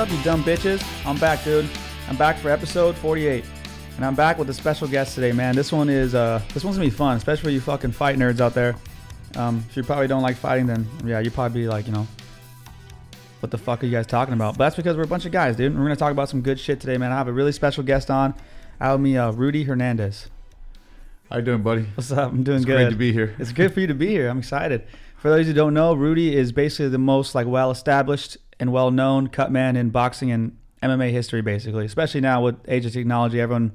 Up, you dumb bitches? I'm back, dude. I'm back for episode 48. And I'm back with a special guest today, man. This one is uh this one's gonna be fun, especially for you fucking fight nerds out there. Um, if you probably don't like fighting, then yeah, you probably be like, you know, what the fuck are you guys talking about? But that's because we're a bunch of guys, dude. We're gonna talk about some good shit today, man. I have a really special guest on. I have me uh, Rudy Hernandez. How you doing, buddy? What's up? I'm doing It's good. great to be here. It's good for you to be here. I'm excited. For those who don't know, Rudy is basically the most like well-established and well-known cut man in boxing and MMA history, basically. Especially now with age of technology, everyone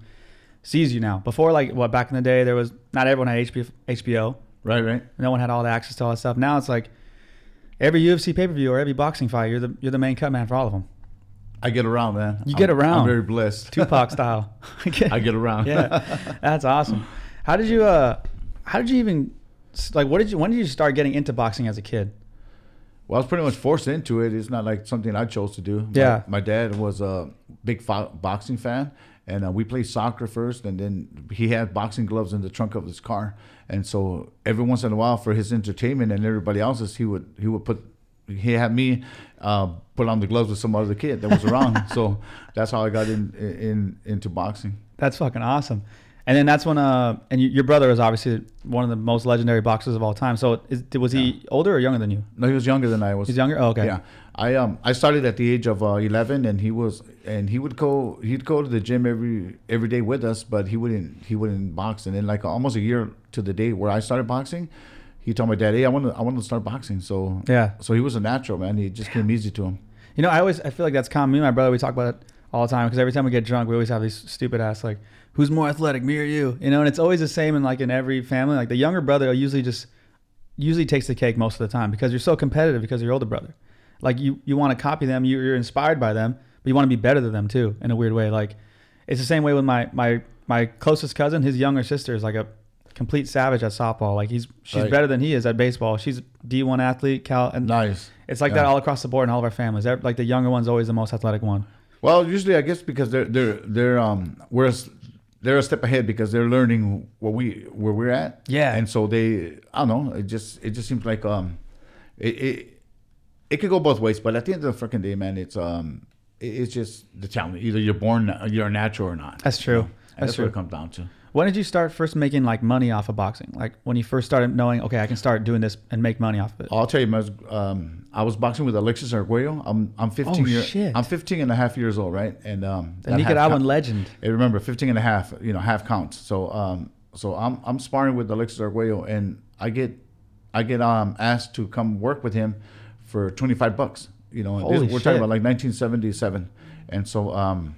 sees you now. Before, like what back in the day, there was not everyone had HBO. HBO. Right, right. No one had all the access to all that stuff. Now it's like every UFC pay-per-view or every boxing fight, you're the you're the main cut man for all of them. I get around, man. You get I'm- around. I'm very blessed. Tupac style. I get around. yeah, that's awesome. How did you uh, how did you even like what did you when did you start getting into boxing as a kid? Well, I was pretty much forced into it. It's not like something I chose to do. My- Yeah. My, dad was a big fo- boxing fan, and uh, we played soccer first, and then he had boxing gloves in the trunk of his car. And so every once in a while, for his entertainment and everybody else's, he would he would put he had me uh, put on the gloves with some other kid that was around. so that's how I got in, in into boxing. That's fucking awesome. And then that's when uh and you, your brother is obviously one of the most legendary boxers of all time. So is, was he older or younger than you? No, he was younger than I was. He's younger. Oh, okay. Yeah, I um I started at the age of uh, eleven, and he was and he would go he'd go to the gym every every day with us, but he wouldn't he wouldn't box. And then like almost a year to the day where I started boxing, he told my dad, "Hey, I want to I want to start boxing." So Yeah. so he was a natural man. He just came easy to him. You know, I always I feel like that's common. Me and my brother we talk about it all the time because every time we get drunk, we always have these stupid ass like, "Who's more athletic, me or you?" You know, and it's always the same in like in every family. Like the younger brother usually just usually takes the cake most of the time because you're so competitive because of your older brother. Like you you want to copy them, you, you're inspired by them, but you want to be better than them too in a weird way. Like it's the same way with my my my closest cousin. His younger sister is like a complete savage at softball. Like he's she's Right. better than he is at baseball. She's a D1 athlete, Cal, and Nice. it's like Yeah. that all across the board in all of our families. Ev- Like the younger one's always the most athletic one. Well, usually I guess because they're they're they're um we're a s- they're a step ahead because they're learning what we where we're at. Yeah. And so they I don't know, it just it just seems like um it it, it could go both ways, but at the end of the freaking day, man, it's um it, it's just the talent. Either you're born you're natural or not. That's true. That's that's, what it comes down to. When did you start first making like money off of boxing? Like when you first started knowing, okay, I can start doing this and make money off of it. I'll tell you, I was, um, I was boxing with Alexis Arguello. I'm I'm 15 Oh, shit. I'm 15 and a half years old, right? And um The Nicaraguan count- legend. Hey, remember 15 and a half, you know, half counts. So um so I'm I'm sparring with Alexis Arguello and I get I get um asked to come work with him for 25 bucks. You know, this, we're shit. talking about like 1977. And so um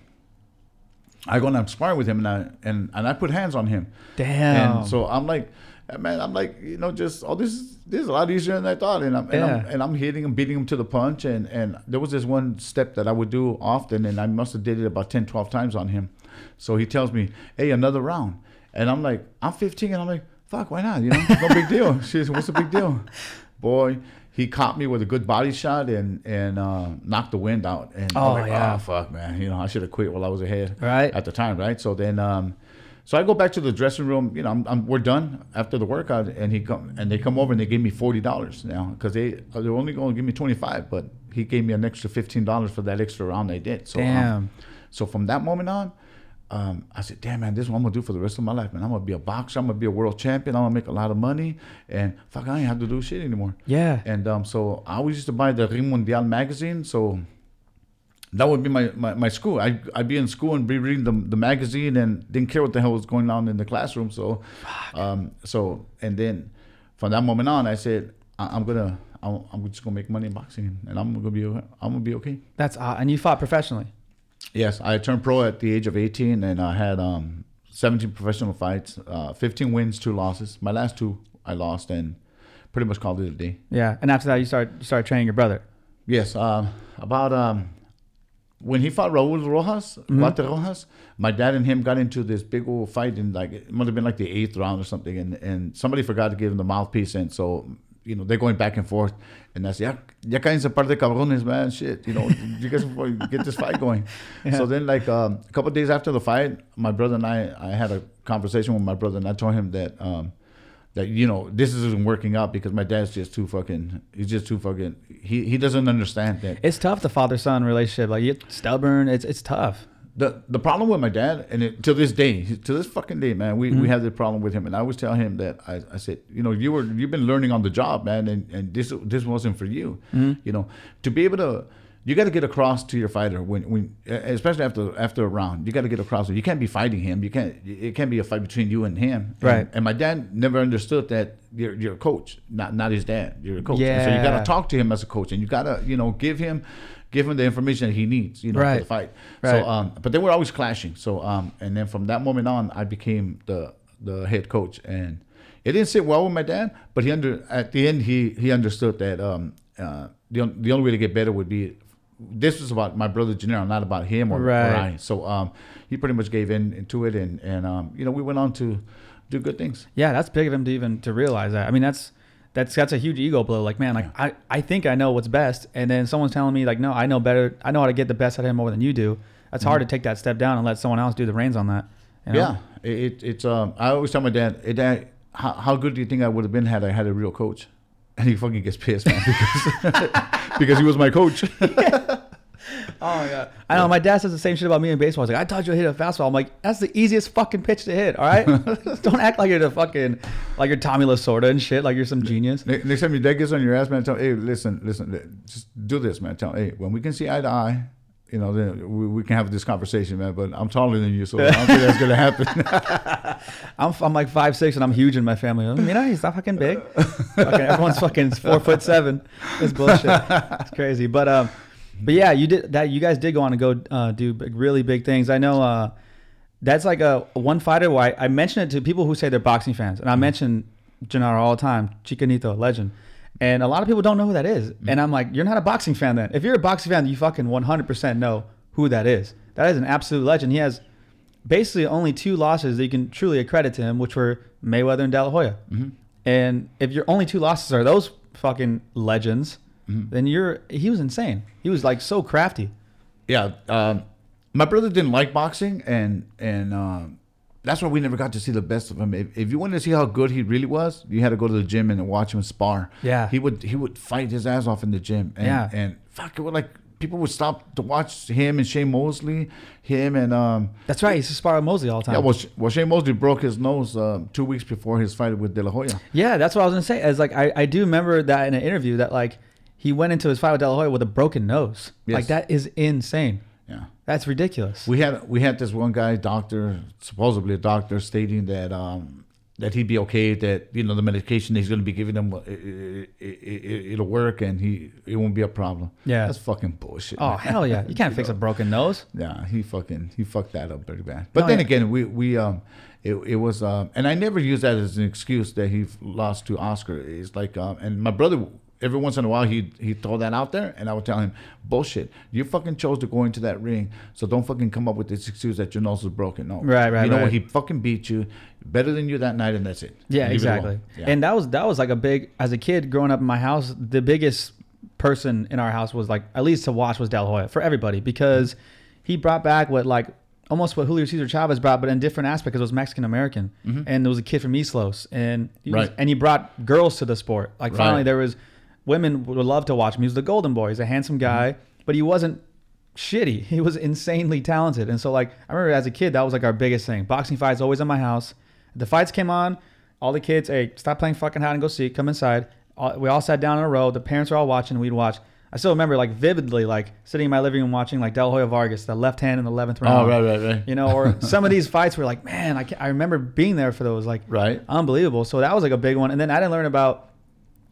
I go and I'm sparring with him and I and, and I put hands on him. Damn. And so I'm like, man, I'm like, you know, just oh, this is this is a lot easier than I thought, and I'm and, I'm, and I'm hitting him, beating him to the punch, and and there was this one step that I would do often, and I must have did it about 10, 12 times on him. So he tells me, hey, another round, and I'm like, I'm 15, and I'm like, fuck, why not? You know, no big deal. She says, what's the big deal, boy? He caught me with a good body shot and and uh, knocked the wind out. And Oh, I'm like, yeah. oh fuck, man. You know, I should have quit while I was ahead Right. at the time, right? So then, um, so I go back to the dressing room. You know, I'm, I'm we're done after the workout, and he come and they come over and they gave me forty dollars now because they they're only going to give me twenty five, but he gave me an extra fifteen dollars for that extra round they did. So um, Damn. so from that moment on. Um, I said, damn man, this is what I'm gonna do for the rest of my life, man. I'm gonna be a boxer. I'm gonna be a world champion. I'm gonna make a lot of money, and fuck, I ain't have to do shit anymore. Yeah. And um, so I always used to buy the Ring Mundial magazine. So that would be my, my, my school. I, I'd be in school and be reading the, the magazine and didn't care what the hell was going on in the classroom. So, um, so and then from that moment on, I said, I, I'm gonna, I'm, I'm just gonna make money in boxing, and I'm gonna be, I'm gonna be okay. That's uh, and you fought professionally. Yes, I turned pro at the age of 18, and I had um, 17 professional fights, uh, 15 wins, two losses. My last two I lost, and pretty much called it a day. Yeah. And after that, you start you started training your brother. Yes, um, about um, when he fought Raul Rojas, Mm-hmm. Guate Rojas, my dad and him got into this big old fight in like it must have been like the eighth round or something, and, and somebody forgot to give him the mouthpiece, and so you know they're going back and forth, and I said, ya, ya cállense par de cabrones, man, shit, you know, you guys get this fight going. So then, like um, a couple days after the fight, my brother and I, I had a conversation with my brother, and I told him that. Um, that you know this isn't working out because my dad's just too fucking. He's just too fucking. He he doesn't understand that. It's tough the father son relationship. Like you're stubborn. It's it's tough. The the problem with my dad, and it, to this day, to this fucking day, man, we, we mm-hmm. have the problem with him. And I always tell him that I, I said, you know, you were you've been learning on the job, man, and, and this this wasn't for you. Mm-hmm. You know, to be able to, you got to get across to your fighter when when especially after after a round, you got to get across. You can't be fighting him. You can't. It can't be a fight between you and him. And- Right. And, my dad never understood that you're you're a coach, not not his dad. You're a coach. And so you got to talk to him as a coach, and you got to you know give him. Give him the information that he needs, you know, for the fight. Right. So, um, but they were always clashing. So, um, and then from that moment on, I became the the head coach, and it didn't sit well with my dad. But he under at the end he he understood that um, uh, the the only way to get better would be this was about my brother Genaro, not about him or, or Right. I. So um, he pretty much gave in to it, and and um, you know we went on to do good things. Yeah, that's big of him to even to realize that. I mean, that's that's that's a huge ego blow. Like, man, like I, I think I know what's best, and then someone's telling me like, no, I know better. I know how to get the best out of him more than you do. That's hard to take that step down and let someone else do the reins on that. you know? Yeah, it, it, it's um. I always tell my dad, hey, dad, how, how good do you think I would have been had I had a real coach? And he fucking gets pissed, man, because because he was my coach. Oh my god. I know my dad says the same shit about me in baseball. He's like, I taught you to hit a fastball. I'm like, that's the easiest fucking pitch to hit. All right, don't act like you're the fucking like you're Tommy Lasorda and shit. Like you're some genius. Next time your dad gets on your ass, man, tell him, hey, listen, listen, just do this, man. Tell him, hey, when we can see eye to eye, you know, then we, we can have this conversation, man. But I'm taller than you, so I don't think that's gonna happen. I'm, I'm like five six and I'm huge in my family. I mean, he's not fucking big. fucking, everyone's fucking four foot seven. It's bullshit. It's crazy. But um, but yeah, you did that. You guys did go on to go uh, do big, really big things. I know. Uh, that's like a one fighter. Why I, mention it to people who say they're boxing fans, and I mention Genaro all the time. Chicanito, legend. And a lot of people don't know who that is. And I'm like, you're not a boxing fan then. If you're a boxing fan, you fucking 100% know who that is. That is an absolute legend. He has basically only two losses that you can truly accredit to him, which were Mayweather and De La Hoya. And if your only two losses are those fucking legends, then you're he was insane. He was like so crafty. yeah, um, my brother didn't like boxing, and and um, that's why we never got to see the best of him. If, if you wanted to see how good he really was, you had to go to the gym and watch him spar. Yeah. he would he would fight his ass off in the gym. And, Yeah. and fuck, it would like people would stop to watch him and Shane Mosley, him and um. That's right. He's used to Mosley all the time. Yeah, well, well, Shane Mosley broke his nose um, two weeks before his fight with De La Hoya. Yeah, that's what I was gonna say. As like I, I do remember that in an interview that like he went into his fight with De La Hoya with a broken nose. Like that is insane. Yeah. That's ridiculous. We had we had this one guy, doctor, supposedly a doctor, stating that um, that he'd be okay, that you know the medication he's going to be giving him, it, it, will work, and he it won't be a problem. Yeah. that's fucking bullshit. oh man. hell yeah! You can't fix a broken nose. Yeah, he fucking he fucked that up pretty bad. But Oh, then yeah. again, we we um it, it was um and I never use that as an excuse that he lost to Oscar. It's like um and my brother every once in a while he he throw that out there and I would tell him bullshit. You fucking chose to go into that ring, so don't fucking come up with this excuse that your nose is broken. No, Right, right, You know right. what? He fucking beat you, better than you that night, and that's it. Yeah, Leave exactly. alone. Yeah. And that was that was like a big as a kid growing up in my house. The biggest person in our house was like at least to watch was De La Hoya for everybody because he brought back what like almost what Julio Cesar Chavez brought, but in different aspect because it was Mexican American mm-hmm. and there was a kid from East Los and he was, Right. and he brought girls to the sport. Like finally there was women would love to watch him. He was the Golden Boy. He's a handsome mm-hmm. guy, but he wasn't shitty. He was insanely talented. And so like I remember as a kid, that was like our biggest thing. Boxing fights always in my house. The fights came on, all the kids, hey, stop playing fucking hide and go seek, come inside. All, we all sat down in a row. The parents were all watching. We'd watch. I still remember like vividly, like sitting in my living room watching like De La Hoya Vargas, the left hand in the eleventh oh, round. Oh, right, right, right. You know, or some of these fights were like, man, I, can't, I remember being there for those, like, Right. unbelievable. So that was like a big one. And then I didn't learn about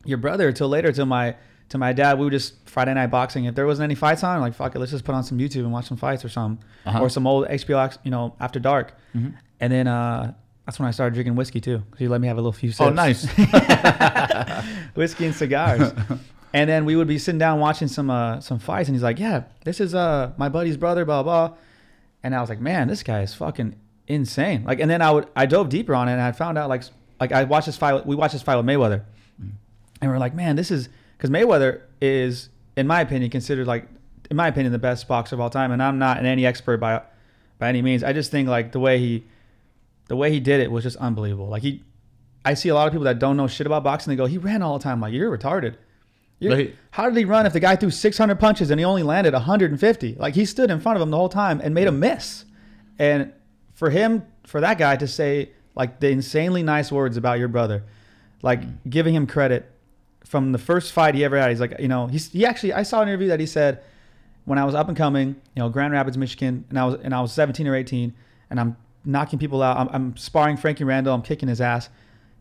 your brother till later, till my to my dad. We would just Friday night boxing. If there wasn't any fights on, like fuck it, let's just put on some YouTube and watch some fights or something, Uh-huh. or some old HBO, you know, after dark. And then uh, that's when I started drinking whiskey too. Cause he let me have a little few sips. Oh, nice. whiskey and cigars. and then we would be sitting down watching some uh, some fights, and he's like, "Yeah, this is uh my buddy's brother, blah blah." And I was like, "Man, this guy is fucking insane!" Like, and then I would I dove deeper on it, and I found out like like I watched this fight. We watched this fight with Mayweather, and we're like, "Man, this is." Because Mayweather is, in my opinion, considered like, in my opinion, the best boxer of all time. And I'm not an any expert by, by any means. I just think like the way he, the way he did it was just unbelievable. Like he, I see a lot of people that don't know shit about boxing. They go, he ran all the time. Like you're retarded. You're- Right. How did he run if the guy threw 600 punches and he only landed 150? Like he stood in front of him the whole time and made a miss. And for him, for that guy to say like the insanely nice words about your brother, like mm. giving him credit from the first fight he ever had. He's like, you know, he's, he actually, I saw an interview that he said when I was up and coming, you know, Grand Rapids, Michigan, and I was, and I was 17 or 18 and I'm knocking people out. I'm, I'm sparring Frankie Randall. I'm kicking his ass.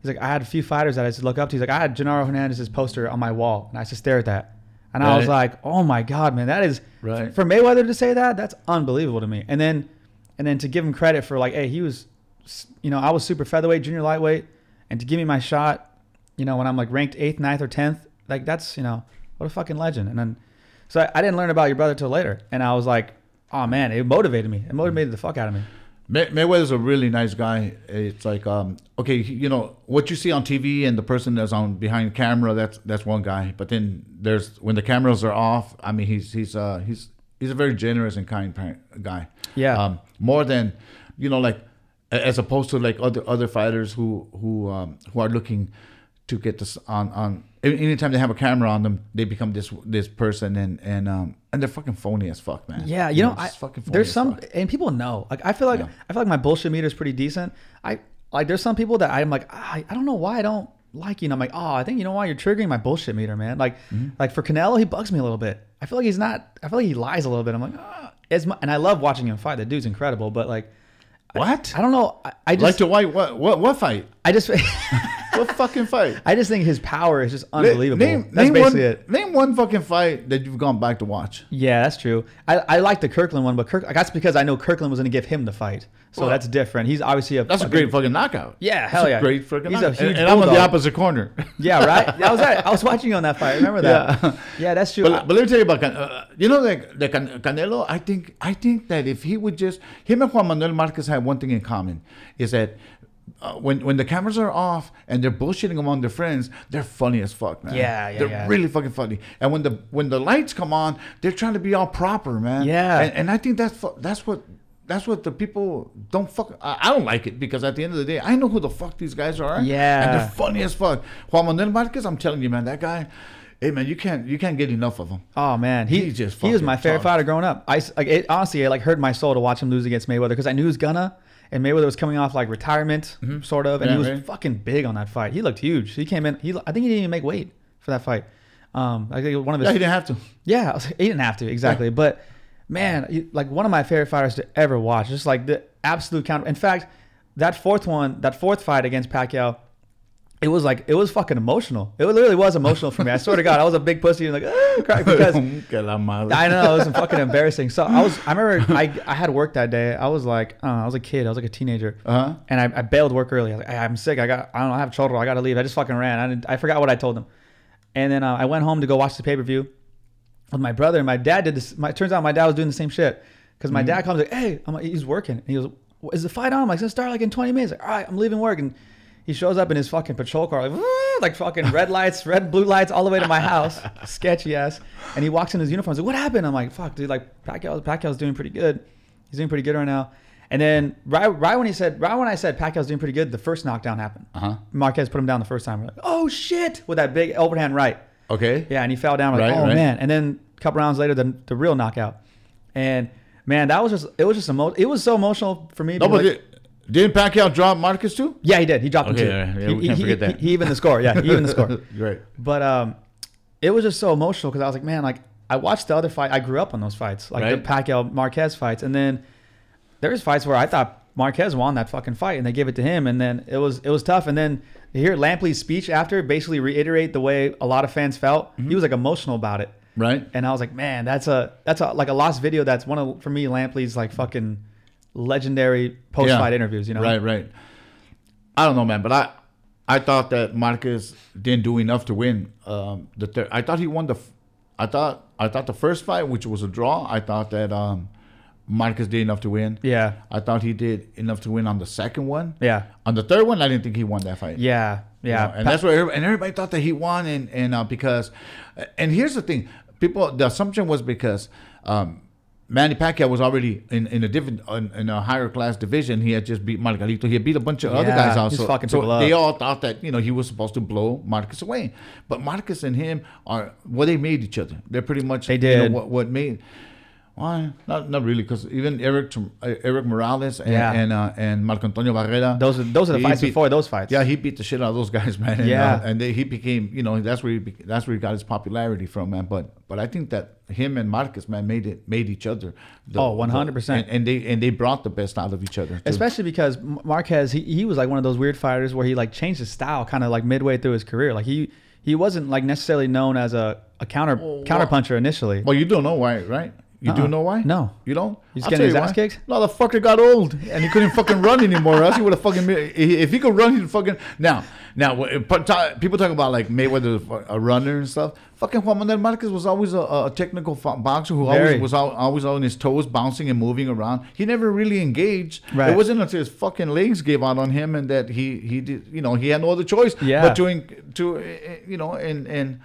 He's like, I had a few fighters that I just look up to. He's like, I had Genaro Hernandez's poster on my wall, and I just stare at that. And I was like, oh my god, man, that is Right. for Mayweather to say that. That's unbelievable to me. And then, and then to give him credit for like, hey, he was, you know, I was super featherweight, junior lightweight, and to give me my shot, you know, when I'm like ranked eighth, ninth, or tenth, like that's you know, what a fucking legend. And then, so I, I didn't learn about your brother till later, and I was like, oh man, it motivated me. It motivated the fuck out of me. May- Mayweather's a really nice guy. It's like, um, okay, you know what you see on TV and the person that's on behind the camera. That's that's one guy. But then there's when the cameras are off. I mean, he's he's uh he's he's a very generous and kind guy. Yeah. Um, more than, you know, like as opposed to like other other fighters who who um, who are looking to get this on on anytime they have a camera on them, they become this this person and and um and they're fucking phony as fuck, man. Yeah, you know, it's I, there's some, fuck. and people know. Like, I feel like Yeah. I feel like my bullshit meter is pretty decent. I like there's some people that I'm like, I, I don't know why I don't like you. And I'm like, oh, I think you know why you're triggering my bullshit meter, man. Like, Mm-hmm. like for Canelo, he bugs me a little bit. I feel like he's not. I feel like he lies a little bit. I'm like, ah, as mu- and I love watching him fight. The dude's incredible, but like, What? I don't know. I, I like to white what what what fight? I just, What fucking fight? I just think his power is just unbelievable. Name, That's name basically one, it. Name one fucking fight that you've gone back to watch. Yeah, that's true. I, I like the Kirkland one, but Kirk, that's because I know Kirkland was going to give him the fight, so Well, that's different. He's obviously a That's a great fucking knockout. Yeah, That's hell yeah. great fucking He's a huge and, and I'm on the opposite corner. Yeah, right. That was right. I was watching you on that fight. Remember that. Yeah. Yeah, that's true. But, but let me tell you about Can- uh, you know like the Can- Canelo. I think I think that if he would just him and Juan Manuel Marquez have one thing in common is that. Uh, when when the cameras are off and they're bullshitting among their friends, they're funny as fuck, man. Yeah, yeah, they're yeah. really fucking funny. And when the when the lights come on, they're trying to be all proper, man. Yeah. and, and I think that's that's what that's what the people don't fuck. I, I don't like it because at the end of the day, I know who the fuck these guys are. Yeah. and they're funny as fuck. Juan Manuel Marquez, I'm telling you, man, that guy. Hey man, you can't you can't get enough of him. oh man, he He's just he was my favorite tough. fighter growing up. I like it, honestly, it like hurt my soul to watch him lose against Mayweather because I knew he was gonna, and Mayweather was coming off like retirement, sort of, and he Mm-hmm. Was right. fucking big on that fight. He looked huge. He came in. He I think he didn't even make weight for that fight. Um, I think one of his Yeah, he didn't have to. Yeah, was he didn't have to exactly, but man, like one of my favorite fighters to ever watch. Just like the absolute counter. In fact, that fourth one, that fourth fight against Pacquiao, it was like it was fucking emotional. It literally was emotional for me. I swear to God, I was a big pussy and like ah, cry because Que la madre. I know it was fucking embarrassing. So I was, I remember I, I had work that day. I was like, I don't know, I was a kid. I was like a teenager, Uh-huh. and I, I bailed work early. I was like, I'm sick. I got, I don't know, I have children. I got to leave. I just fucking ran. I didn't, I forgot what I told them, and then uh, I went home to go watch the pay per view with my brother. And my dad did this. My turns out my dad was doing the same shit because my dad comes like, hey, I'm like, he's working. And he goes, is the fight on? I'm like, it's gonna start like in 20 minutes. Like, all right, I'm leaving work and. He shows up in his fucking patrol car, like, like fucking red lights, red blue lights, all the way to my house. Sketchy ass. And he walks in his uniform. He's like, "What happened?" I'm like, "Fuck, dude. Like Pacquiao, Pacquiao's doing pretty good. He's doing pretty good right now." And then right, right when he said, right when I said Pacquiao's doing pretty good, the first knockdown happened. Uh-huh. Marquez put him down the first time. We're like, "Oh shit!" With that big overhand right. Okay. Yeah, and he fell down. We're like, Right, oh right. man! And then a couple rounds later, the the real knockout. And man, that was just it was just emo- It was so emotional for me. No, but like- did, didn't Pacquiao drop Marquez too? yeah, he did. He dropped him too. yeah, yeah, he, we can't he- forget he- that. He evened the score. Yeah, he even the score. Right. But um, it was just so emotional because I was like, man, like I watched the other fight. I grew up on those fights, like the Right. Pacquiao Marquez fights, and then there's fights where I thought Marquez won that fucking fight, and they gave it to him, and then it was it was tough. And then to hear Lampley's speech after basically reiterate the way a lot of fans felt. Mm-hmm. He was like emotional about it, Right. and I was like, man, that's a that's a like a lost video. That's one of for me Lampley's like fucking legendary post fight Yeah. interviews. You know, Right, right. I don't know, man, but I I thought that Marquez didn't do enough to win. Um, the third, I thought he won the. f- I thought I thought the first fight, which was a draw, I thought that um, Marquez did enough to win. Yeah, I thought he did enough to win on the second one. yeah, On the third one, I didn't think he won that fight. yeah, You yeah. know, and Pa- that's what everybody, and everybody thought that he won, and and uh, because, and here's the thing, people, the assumption was because um, Manny Pacquiao was already in, in a different in, in a higher class division. He had just beat Margarito. He had beat a bunch of other Yeah, guys he's also. fucking so they all thought that you know he was supposed to blow Marquez away. But Marquez and him are well, they made each other. They're pretty much They You did. know, what what made. Why? Not not really, because even Erik uh, Erik Morales and Yeah. and, uh, and Marco Antonio Barrera. Those are those are the fights beat- before those fights. Yeah, he beat the shit out of those guys, man. And, Yeah. uh, and they, he became, you know, that's where he that's where he got his popularity from, man. But but I think that him and Marquez, man, made it made each other. the- Oh, 100%. And, and they and they brought the best out of each other. too. Especially because Marquez, he, he was like one of those weird fighters where he like changed his style kind of like midway through his career. Like he he wasn't like necessarily known as a, a counter Well, counter puncher initially. Well, you don't know why, right? You Uh-uh. do know why? No. You don't? He's I'll getting his ass why. kicked? No, the fucker got old and he couldn't fucking run anymore. Else he would have fucking. If he could run, he'd fucking. Now, now, when- but ta- people talk about like Mayweather, a runner and stuff. Fucking Juan Manuel Marquez was always a, a technical boxer who Very. always was al- always on his toes, bouncing and moving around. He never really engaged. Right. It wasn't until his fucking legs gave out on him and that he he did. You know, he had no other choice Yeah. but en- to uh, you know and and.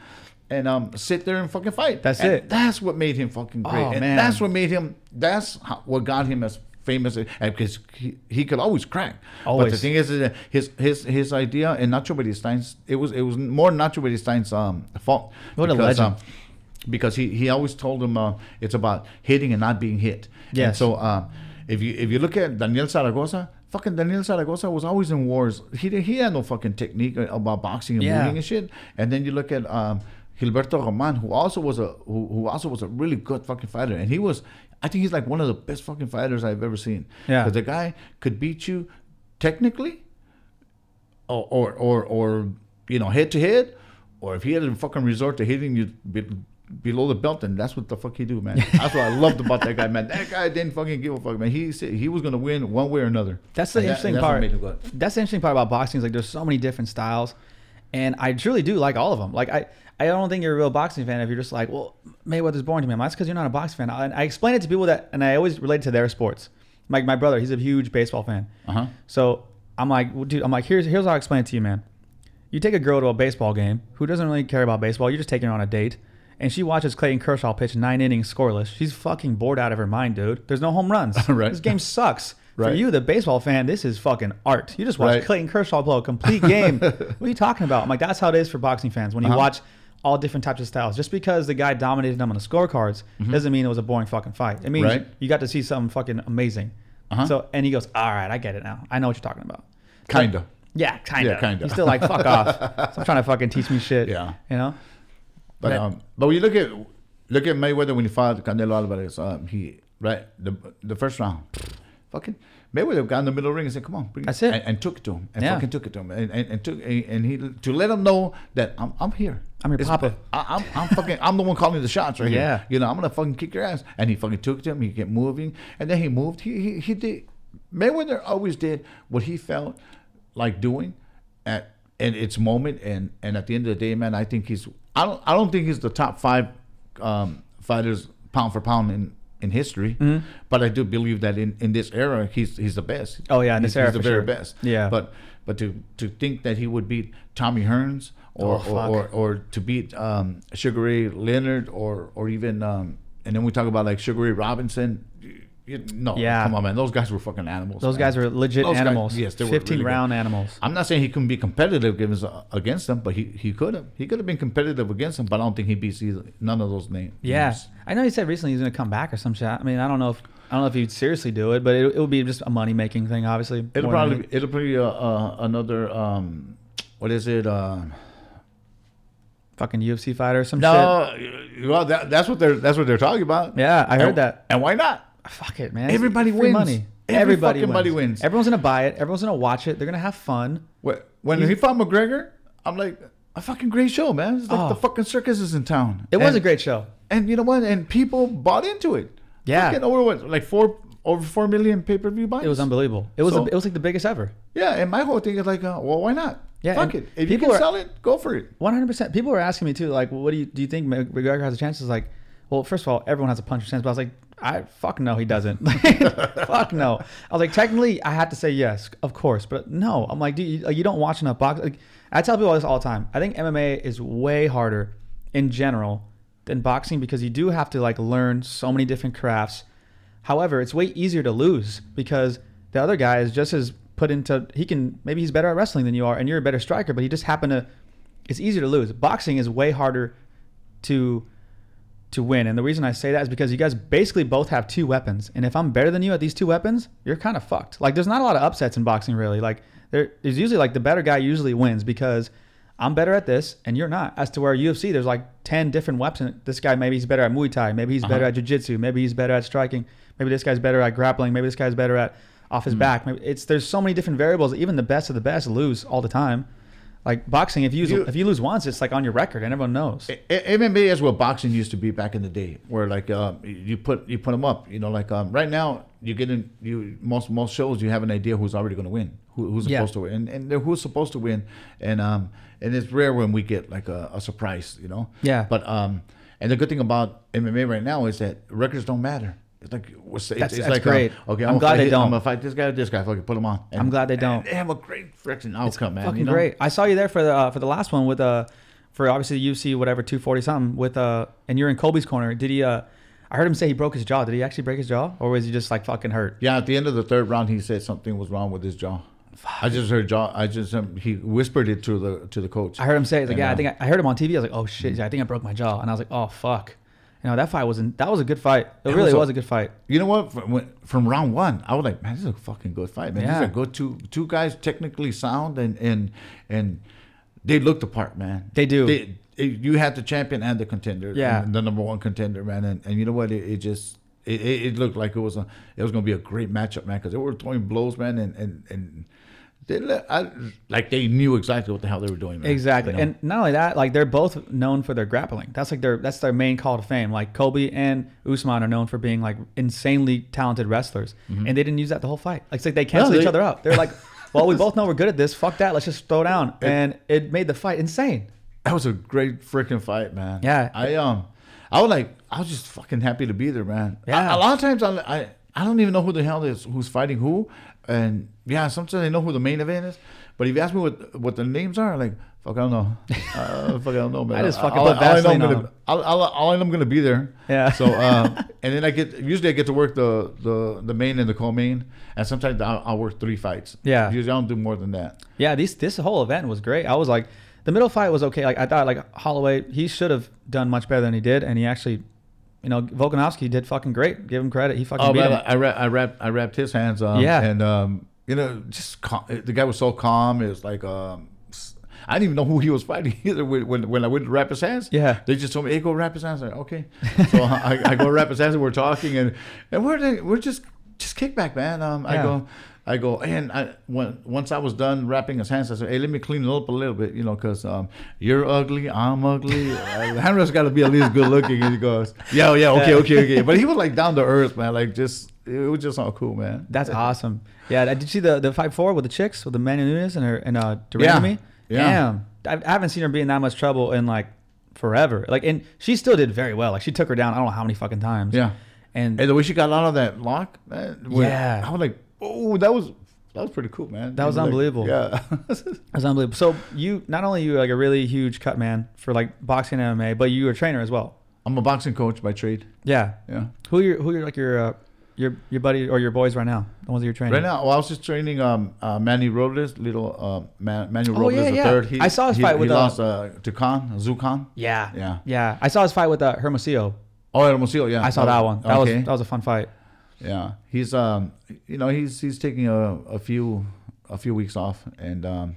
And um, sit there and fucking fight. That's And it. That's what made him fucking great. Oh, and man. that's what made him. That's how, what got him as famous because he, he could always crack. Always. But the thing is, is his his his idea and Nacho Beristáin's it was it was more Nacho Beristáin's um fault. What a because, legend. um, because he, he always told him uh, it's about hitting and not being hit. And Yes. so um, if you if you look at Daniel Zaragoza, fucking Daniel Zaragoza was always in wars. He he had no fucking technique about boxing and Yeah. moving and shit. And then you look at um, Gilberto Roman, who also was a who, who also was a really good fucking fighter, and he was. I think he's like one of the best fucking fighters I've ever seen. Yeah. Because the guy could beat you technically, or or or, or you know head to head, or if he had to fucking resort to hitting you be, below the belt, and that's what the fuck he do, man. that's what I loved about that guy, man. That guy didn't fucking give a fuck, man. He said he was gonna win one way or another. That's the And that- interesting that's what part. good. That's the interesting part about boxing is like there's so many different styles, and I truly do like all of them. Like I, I don't think you're a real boxing fan if you're just like, well, Mayweather's boring to me. That's because you're not a boxing fan. And I explain it to people that, and I always relate to their sports. Like my brother, he's a huge baseball fan. Uh huh. So I'm like, well, dude, I'm like, here's here's how I explain it to you, man. You take a girl to a baseball game who doesn't really care about baseball. You're just taking her on a date, and she watches Clayton Kershaw pitch nine innings scoreless. She's fucking bored out of her mind, dude. There's no home runs. Right. This game sucks. For you, the baseball fan, this is fucking art. You just watch Right. Clayton Kershaw blow a complete game. what are you talking about? I'm like, that's how it is for boxing fans. When you Uh-huh. watch all different types of styles, just because the guy dominated them on the scorecards doesn't mean it was a boring fucking fight. It means Mm-hmm. Right. you got to see something fucking amazing. Uh-huh. So, and he goes, all right, I get it now. I know what you're talking about. Kinda. Yeah, kind of. Yeah, kinda. He's still like, fuck off. Stop trying to fucking teach me shit. Yeah. You know? But That- um, but when you look at look at Mayweather when he fought Canelo Alvarez, um, he right the the first round, fucking Mayweather got in the middle of the ring and said, "Come on, bring That's it. and, and took it to him, and Yeah. fucking took it to him, and, and, and took and he to let him know that I'm I'm here. I'm your It's- papa. I, I'm I'm fucking I'm the one calling the shots right Yeah. here. You know I'm gonna fucking kick your ass, and he fucking took it to him. He kept moving, and then he moved. He he, he did. Mayweather always did what he felt like doing at in its moment and and at the end of the day man i think he's i don't i don't think he's the top five um fighters pound for pound in in history Mm-hmm. but i do believe that in in this era he's he's the best Oh, yeah, in this he's, era he's the very sure. best Yeah. but but to to think that he would beat tommy hearns or Oh, or, or or to beat um sugar ray leonard or or even um and then we talk about like sugar ray robinson you- no Yeah. come on man those guys were fucking animals Those man. guys were legit Those guys- animals. yes, they were 15 really good. round animals. I'm not saying he couldn't be competitive against, against them, but he, he could have. He could have been competitive against them, but I don't think he beats either, none of those names. Yeah. I know he said recently he's going to come back or some shit. I mean, I don't know if. I don't know if he'd seriously do it, but it, it would be just a money making thing, obviously. It'll probably anything. it'll be uh, uh, another um, what is it? Uh, fucking UFC fighter or some shit. no, well that, that's what they're that's what they're talking about. Yeah, I heard And- that. And why not? Fuck it, man. Everybody wins. Money. Every Everybody wins. wins. Everyone's gonna buy it. Everyone's gonna watch it. They're gonna have fun. Wh- When he fought McGregor, I'm like a fucking great show, man. It's like Oh. the fucking circus is in town. It was a great show. and you know what? And people bought into it. Yeah. Fucking over what, like four over four million pay per view buys. It was unbelievable. It was So- a, it was like the biggest ever. Yeah, and my whole thing is like, uh, well, why not? Yeah, fuck it. If you can are- sell it, go for it. One hundred percent. People were asking me too, like, well, what do you do? You think McGregor has a chance? It's like, well, first of all, everyone has a punch chance, but I was like, I fuck no, he doesn't. fuck no. I was like, technically, I had to say yes, of course, but no. I'm like, dude, you, you don't watch enough box. Like, I tell people this all the time. I think MMA is way harder in general than boxing because you do have to like learn so many different crafts However, it's way easier to lose because the other guy is just as put into. He can maybe he's better at wrestling than you are, and you're a better striker, but he just happened to. It's easier to lose. Boxing is way harder to to win, and the reason I say that is because you guys basically both have two weapons, and if I'm better than you at these two weapons, you're kind of fucked. Like there's not a lot of upsets in boxing really. Like there is usually like the better guy usually wins because I'm better at this and you're not. As to where UFC, there's like 10 different weapons. This guy, maybe he's better at Muay Thai. Maybe he's better Uh-huh. at Jiu Jitsu. Maybe he's better at striking. Maybe this guy's better at grappling. Maybe this guy's better at off his back. Maybe it's there's so many different variables. Even the best of the best lose all the time. Like boxing, if you, You- if you lose once, it's like on your record and everyone knows. MMA is what boxing used to be back in the day, where like uh, you put you put them up. You know, like um, right now you get in you most most shows you have an idea who's already going to win, who, who's Yeah. supposed to win, and, and who's supposed to win, and um and it's rare when we get like a, a surprise, you know. Yeah. But um and the good thing about MMA right now is that records don't matter. It's like it's, That's- it's that's like um, great. okay, I'm I'm, glad they fight, don't. I'm gonna fight this guy or this guy. Fucking put him on. And- I'm glad they don't. They have a great freaking outcome, man. Fucking you know? great. I saw you there for the uh, for the last one with uh for obviously the UFC whatever 240 something with uh and you're in Colby's corner. Did he uh I heard him say he broke his jaw. Did he actually break his jaw or was he just like fucking hurt? Yeah, at the end of the third round, he said something was wrong with his jaw. I just heard jaw. I just um, he whispered it to the to the coach. I heard him say, he's like, And, yeah, I uh, think I, I heard him on TV. I was like, oh shit, I think I broke my jaw, and I was like, oh fuck, you know that fight wasn't. That was a good fight. It, It really was a- was a good fight. You know what? From, from round one, I was like, man, this is a fucking good fight, man. Yeah. These are good two two guys, technically sound, and and and they looked the part, man. They do. They, you had the champion and the contender, Yeah. the number one contender, man. And, and you know what? It, it just it, it it looked like it was a it was gonna be a great matchup, man, because they were throwing blows, man, and and and. They I, like they knew exactly what the hell they were doing. Man, Exactly, you know? and not only that, like they're both known for their grappling. That's like their that's their main call to fame. Like Colby and Usman are known for being like insanely talented wrestlers, and they didn't use that the whole fight. Like, it's like they cancel they- each other out. They're like, well, we both know we're good at this. Fuck that. Let's just throw down, and it made the fight insane. That was a great freaking fight, man. Yeah. I um, I was like, I was just fucking happy to be there, man. Yeah. A, a lot of times I, I, I don't even know who the hell is who's fighting who, and yeah, sometimes I know who the main event is, but if you ask me what what the names are, like fuck, I don't know. Uh, fuck, I don't know, man. I just fucking all, put all I know I'm Vaseline gonna, all, all, all I know I'm gonna be there. Yeah. So um, and then I get usually I get to work the the the main and the co-main, and sometimes I'll, I'll work three fights. Yeah. Usually I don't do more than that. Yeah, these this whole event was great. I was like, the middle fight was okay. Like I thought, like Holloway, he should have done much better than he did, and he actually, you know, Volkanovski did fucking great. Give him credit. He fucking Oh beat him. I wrapped, I wrapped, I wrapped his hands. Um, Yeah. and um, you know, just calm. the guy was so calm. It was like um, I didn't even know who he was fighting either. When when, when I went to wrap his hands, Yeah. they just told me, "Hey, go wrap his hands." Like, okay, so I, I go wrap his hands, and we're talking, and and we're we're just just kickback, man. Um, I go. I go and I when once I was done wrapping his hands, I said, "Hey, let me clean it up a little bit, you know, because um, you're ugly, I'm ugly. The handler's got to be at least good looking." And he goes, "Yeah, yeah, okay, okay, okay." But he was like down to earth, man. Like just it was just all cool, man. That's awesome. Yeah, did you see the the fight four with the chicks with the Manu Nunes and her and uh Yeah. de Randamie? Yeah. Damn, I, I haven't seen her be in that much trouble in like forever. Like, and she still did very well. Like, she took her down. I don't know how many fucking times. Yeah. and And the way she got out of that lock, man. Yeah. I was like, oh, that was that was pretty cool, man. That was Like, unbelievable. yeah. That's unbelievable. So you not only you like a really huge cut man for like boxing and MMA, but you were a trainer as well. I'm a boxing coach by trade. Yeah. Yeah. Who are your who are like your uh, your your buddy or your boys right now? The ones that you're training. Right now, well, I was just training um, uh, Manny Robles, little uh, Man, Manuel Oh, Robles yeah, the yeah. third. I saw his he, fight he with, uh, lost uh, to Khan, Zukan. Yeah. Yeah. Yeah. I saw his fight with uh, Hermosillo. Oh, Hermosillo, yeah. I saw that one. That okay. was that was a fun fight. Yeah, he's um, you know, he's he's taking a, a few a few weeks off, and um,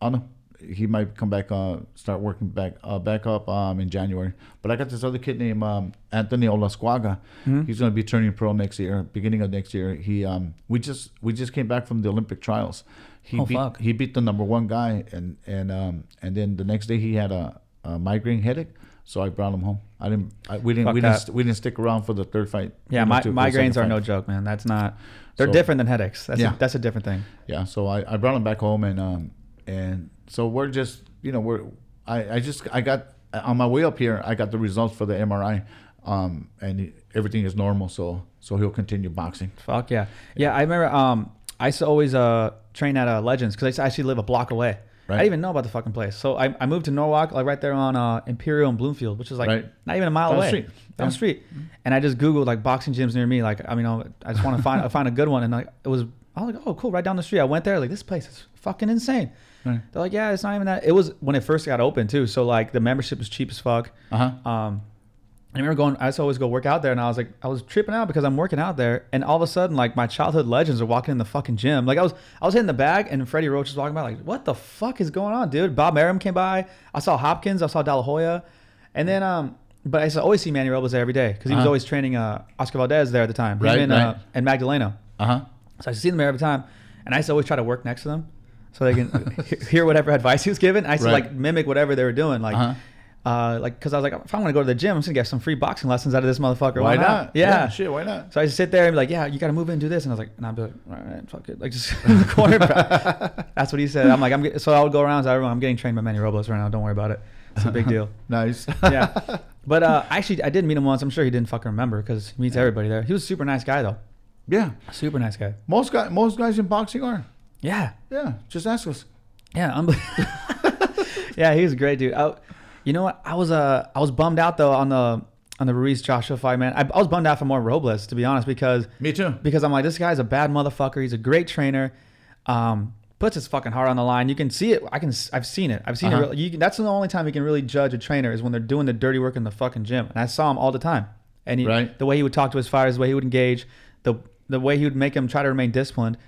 I don't know. He might come back, uh, start working back uh, back up um in January. But I got this other kid named um, Anthony Olascuaga. Mm-hmm. He's going to be turning pro next year, beginning of next year. He um, we just we just came back from the Olympic trials. He Oh, beat fuck. he beat the number one guy, and and um, and then the next day he had a, a migraine headache. So I brought him home. I didn't. I, we didn't. Fuck we didn't. st- We didn't stick around for the third fight. Yeah, my, to- for the second migraines are no joke, man. That's not. They're So- different than headaches. That's Yeah. a, that's a different thing. Yeah, so I, I brought him back home and um and so we're just you know we're I, I just I got on my way up here I got the results for the MRI um and everything is normal so so he'll continue boxing. Fuck yeah. Yeah, I remember. Um, I used to always uh train at uh, Legends because I used to actually live a block away, I Right. didn't even know about the fucking place. So I, I moved to Norwalk, like right there on uh, Imperial and Bloomfield, which is like Right. not even a mile Down the away. street. Down Yeah. the street. And I just Googled like boxing gyms near me. Like, I mean, I I just want to find find a good one. And like, it was, I was like, oh, cool, right down the street. I went there, like, this place is fucking insane. Right. They're like, yeah, it's not even that. It was when it first got open too. So like the membership was cheap as fuck. Uh huh. Um, I remember going. I used to always go work out there, and I was like, I was tripping out because I'm working out there, and all of a sudden, like my childhood legends are walking in the fucking gym. Like I was, I was hitting the bag, and Freddie Roach was walking by. Like, what the fuck is going on, dude? Bob Arum came by. I saw Hopkins. I saw De La Hoya, and then um, but I used to always see Manny Robles there every day because he was Uh-huh. always training uh Oscar Valdez there at the time. Right, and, Uh, right. and Magdalena. Uh huh. So I used to see them there every time, and I used to always try to work next to them so they can hear whatever advice he was giving. I used to like mimic whatever they were doing, like, Uh-huh. Uh, like because I was like, if I want to go to the gym, I'm just gonna get some free boxing lessons out of this motherfucker. Why not? Yeah. Shit. Why not? So I just sit there and be like, yeah, you got to move in and do this, and I was like, and I'd be like, all right, fuck it, like just in the corner. That's what he said. I'm like, I'm get- so I would go around everyone. I'm getting trained by Manny Robles right now. Don't worry about it. It's a big deal. Nice. Yeah. But uh, actually, I did meet him once. I'm sure he didn't fucking remember because he meets everybody there. He was a super nice guy though. yeah. Super nice guy. Most guy, most guys in boxing are. Yeah. Yeah. Just ask us. Yeah, unbel- yeah, he was a great dude. I, you know what? I was uh I was bummed out though on the on the Ruiz Joshua fight, man. I, I was bummed out for more Robles to be honest because Me too. because I'm like this guy's a bad motherfucker. He's a great trainer. Um, puts his fucking heart on the line. You can see it. I can. I've seen it. I've seen Uh-huh. it. You can, that's the only time you can really judge a trainer is when they're doing the dirty work in the fucking gym. And I saw him all the time. And he, Right. the way he would talk to his fighters, the way he would engage, the the way he would make him try to remain disciplined.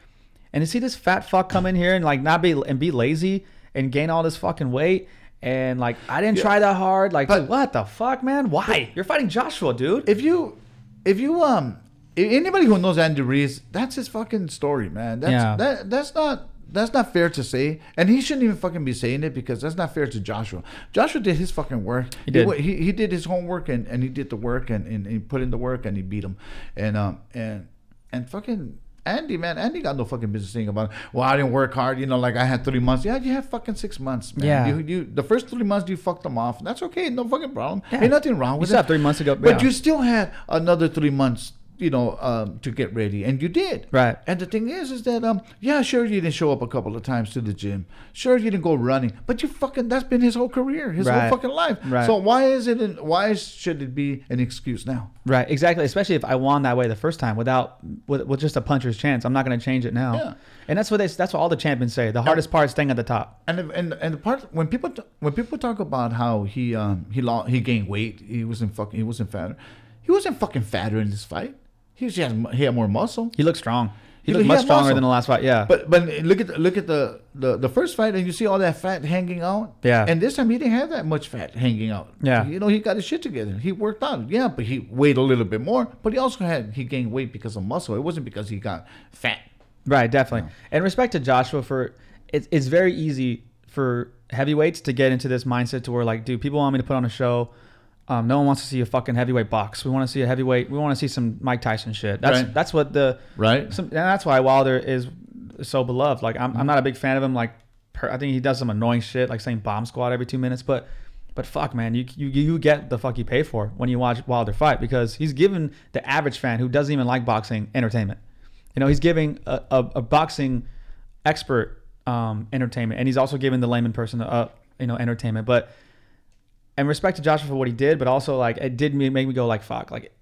And to see this fat fuck come in here and like not be and be lazy and gain all this fucking weight and like I didn't Yeah. try that hard. Like But- what the fuck, man? Why? You're fighting Joshua, dude. If you, if you um, anybody who knows Andy Ruiz, that's his fucking story, man. That's Yeah. that that's not that's not fair to say, and he shouldn't even fucking be saying it because that's not fair to Joshua. Joshua did his fucking work. He did. wa- He, he did his homework and, and he did the work and, and he put in the work and he beat him, and um and and fucking. Andy, man, Andy got no fucking business saying about. It. Well, I didn't work hard, you know. Like I had three months. Yeah, you had fucking six months, man. Yeah. You, you the first three months you fucked them off. That's okay, no fucking problem. Yeah. Ain't nothing wrong You with still it. have three months ago. But yeah. you still had another three months, you know, um, to get ready, and you did. Right. And the thing is, is that um, yeah, sure you didn't show up a couple of times to the gym. Sure you didn't go running, but you fucking that's been his whole career, his Right. whole fucking life. Right. So why is it? An, why should it be an excuse now? Right, exactly. Especially if I won that way the first time without with, with just a puncher's chance, I'm not going to change it now. Yeah. And that's what they that's what all the champions say. The hardest part is staying at the top. And the- and and the part when people when people talk about how he um he lost he gained weight, he wasn't fucking he wasn't fatter, he wasn't fucking fatter in this fight. He was, he had, he had more muscle. He looks strong. He He- looks much stronger muscle. than the last fight. Yeah. But but look at the, look at the, the the first fight and you see all that fat hanging out. Yeah. And this time he didn't have that much fat hanging out. Yeah. You know he got his shit together. He worked out. Yeah, but he weighed a little bit more. But he also had he gained weight because of muscle. It wasn't because he got fat. Right, definitely. And respect to Joshua for it's it's very easy for heavyweights to get into this mindset to where like, dude, people want me to put on a show. Um, no one wants to see a fucking heavyweight box. We want to see a heavyweight. We want to see some Mike Tyson shit. That's Right. that's what the Right. some, and that's why Wilder is so beloved. Like I'm, I'm not a big fan of him. Like per, I think he does some annoying shit, like saying bomb squad every two minutes. But but fuck, man, you you you get the fuck you pay for when you watch Wilder fight because he's giving the average fan who doesn't even like boxing entertainment. You know, he's giving a, a, a boxing expert um, entertainment, and he's also giving the layman person uh, you know entertainment. But and respect to Joshua for what he did, but also like it did me make me go like fuck, like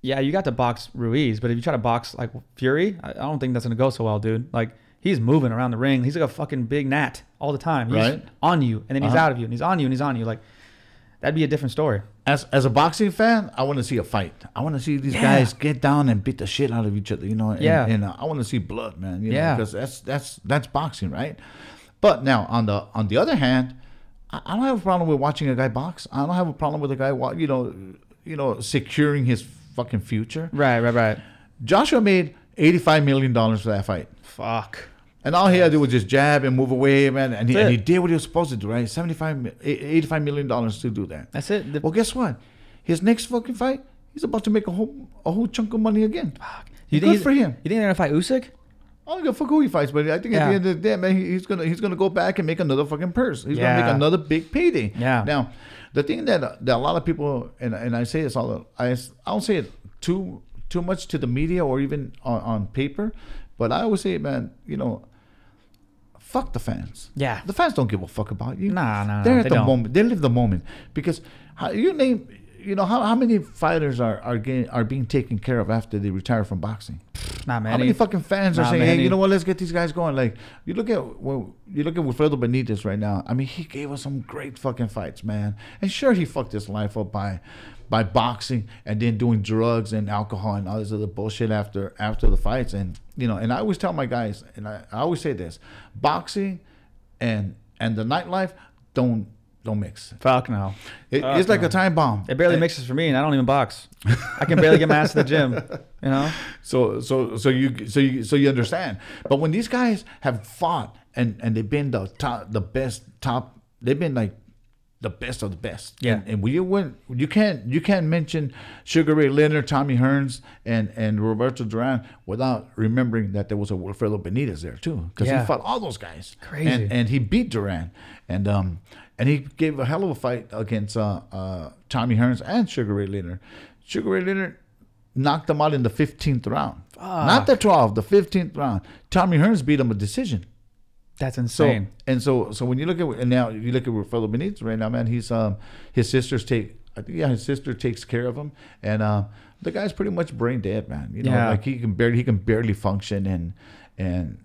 yeah, you got to box Ruiz, but if you try to box like Fury, I, I don't think that's gonna go so well, dude. Like he's moving around the ring, he's like a fucking big gnat all the time. He's Right. on you, and then he's Uh-huh. out of you, and he's on you, and he's on you. Like that'd be a different story. As as a boxing fan, I want to see a fight. I want to see these Yeah. guys get down and beat the shit out of each other. You know. And, Yeah. And uh, I want to see blood, man. You Yeah. Because that's that's that's boxing, right? But now on the on the other hand, I, don't have a problem with watching a guy box. I don't have a problem with a guy, you know, you know, securing his fucking future. Right, right, right. Joshua made eighty five million dollars for that fight. Fuck. And all he had to do was just jab and move away, man. And he, and he did what he was supposed to do, right? 75, 85 million dollars to do that. That's it. The- Well, guess what? His next fucking fight, he's about to make a whole a whole chunk of money again. you Good he's- for him. You think they're gonna fight Usyk? I don't give a fuck who he fights, but I think at Yeah. the end of the day, man, he's gonna he's gonna go back and make another fucking purse. He's gonna make another big payday. Yeah. Now, the thing that that a lot of people and and I say this all the- I I don't say it too too much to the media or even on, on paper, but I always say, man, you know, fuck the fans. Yeah. The fans don't give a fuck about you. Nah, nah, They're nah, at they the don't. moment. They live the moment because how, you name. You know how, how many fighters are are getting are being taken care of after they retire from boxing? Not many. How many. many fucking fans are Not saying, "Hey, you know what? Let's get these guys going." Like you look at well, you look at Wilfredo Benitez right now. I mean, he gave us some great fucking fights, man. And sure, he fucked his life up by by boxing and then doing drugs and alcohol and all this other bullshit after after the fights. And you know, and I always tell my guys, and I, I always say this: boxing and and the nightlife don't don't mix. Fuck no. It, it's like a time bomb. It barely mixes for me, and I don't even box. I can barely get my ass to the gym. You know. So so so you so you so you understand. But when these guys have fought and and they've been the top the best top they've been like the best of the best. Yeah. And, and when you win you can't you can't mention Sugar Ray Leonard, Tommy Hearns and and Roberto Duran without remembering that there was a Wilfredo Benitez there too. Because Yeah. he fought all those guys. Crazy. And and he beat Duran. And um and he gave a hell of a fight against uh uh Tommy Hearns and Sugar Ray Leonard. Sugar Ray Leonard knocked him out in the 15th round. Not the 12th, the 15th round. Tommy Hearns beat him a decision. That's So insane. and so so when you look at and now you look at Wilfredo Benitez right now, man, he's um his sisters take I think yeah his sister takes care of him and uh the guy's pretty much brain dead, man. You know, Yeah. like he can barely he can barely function and and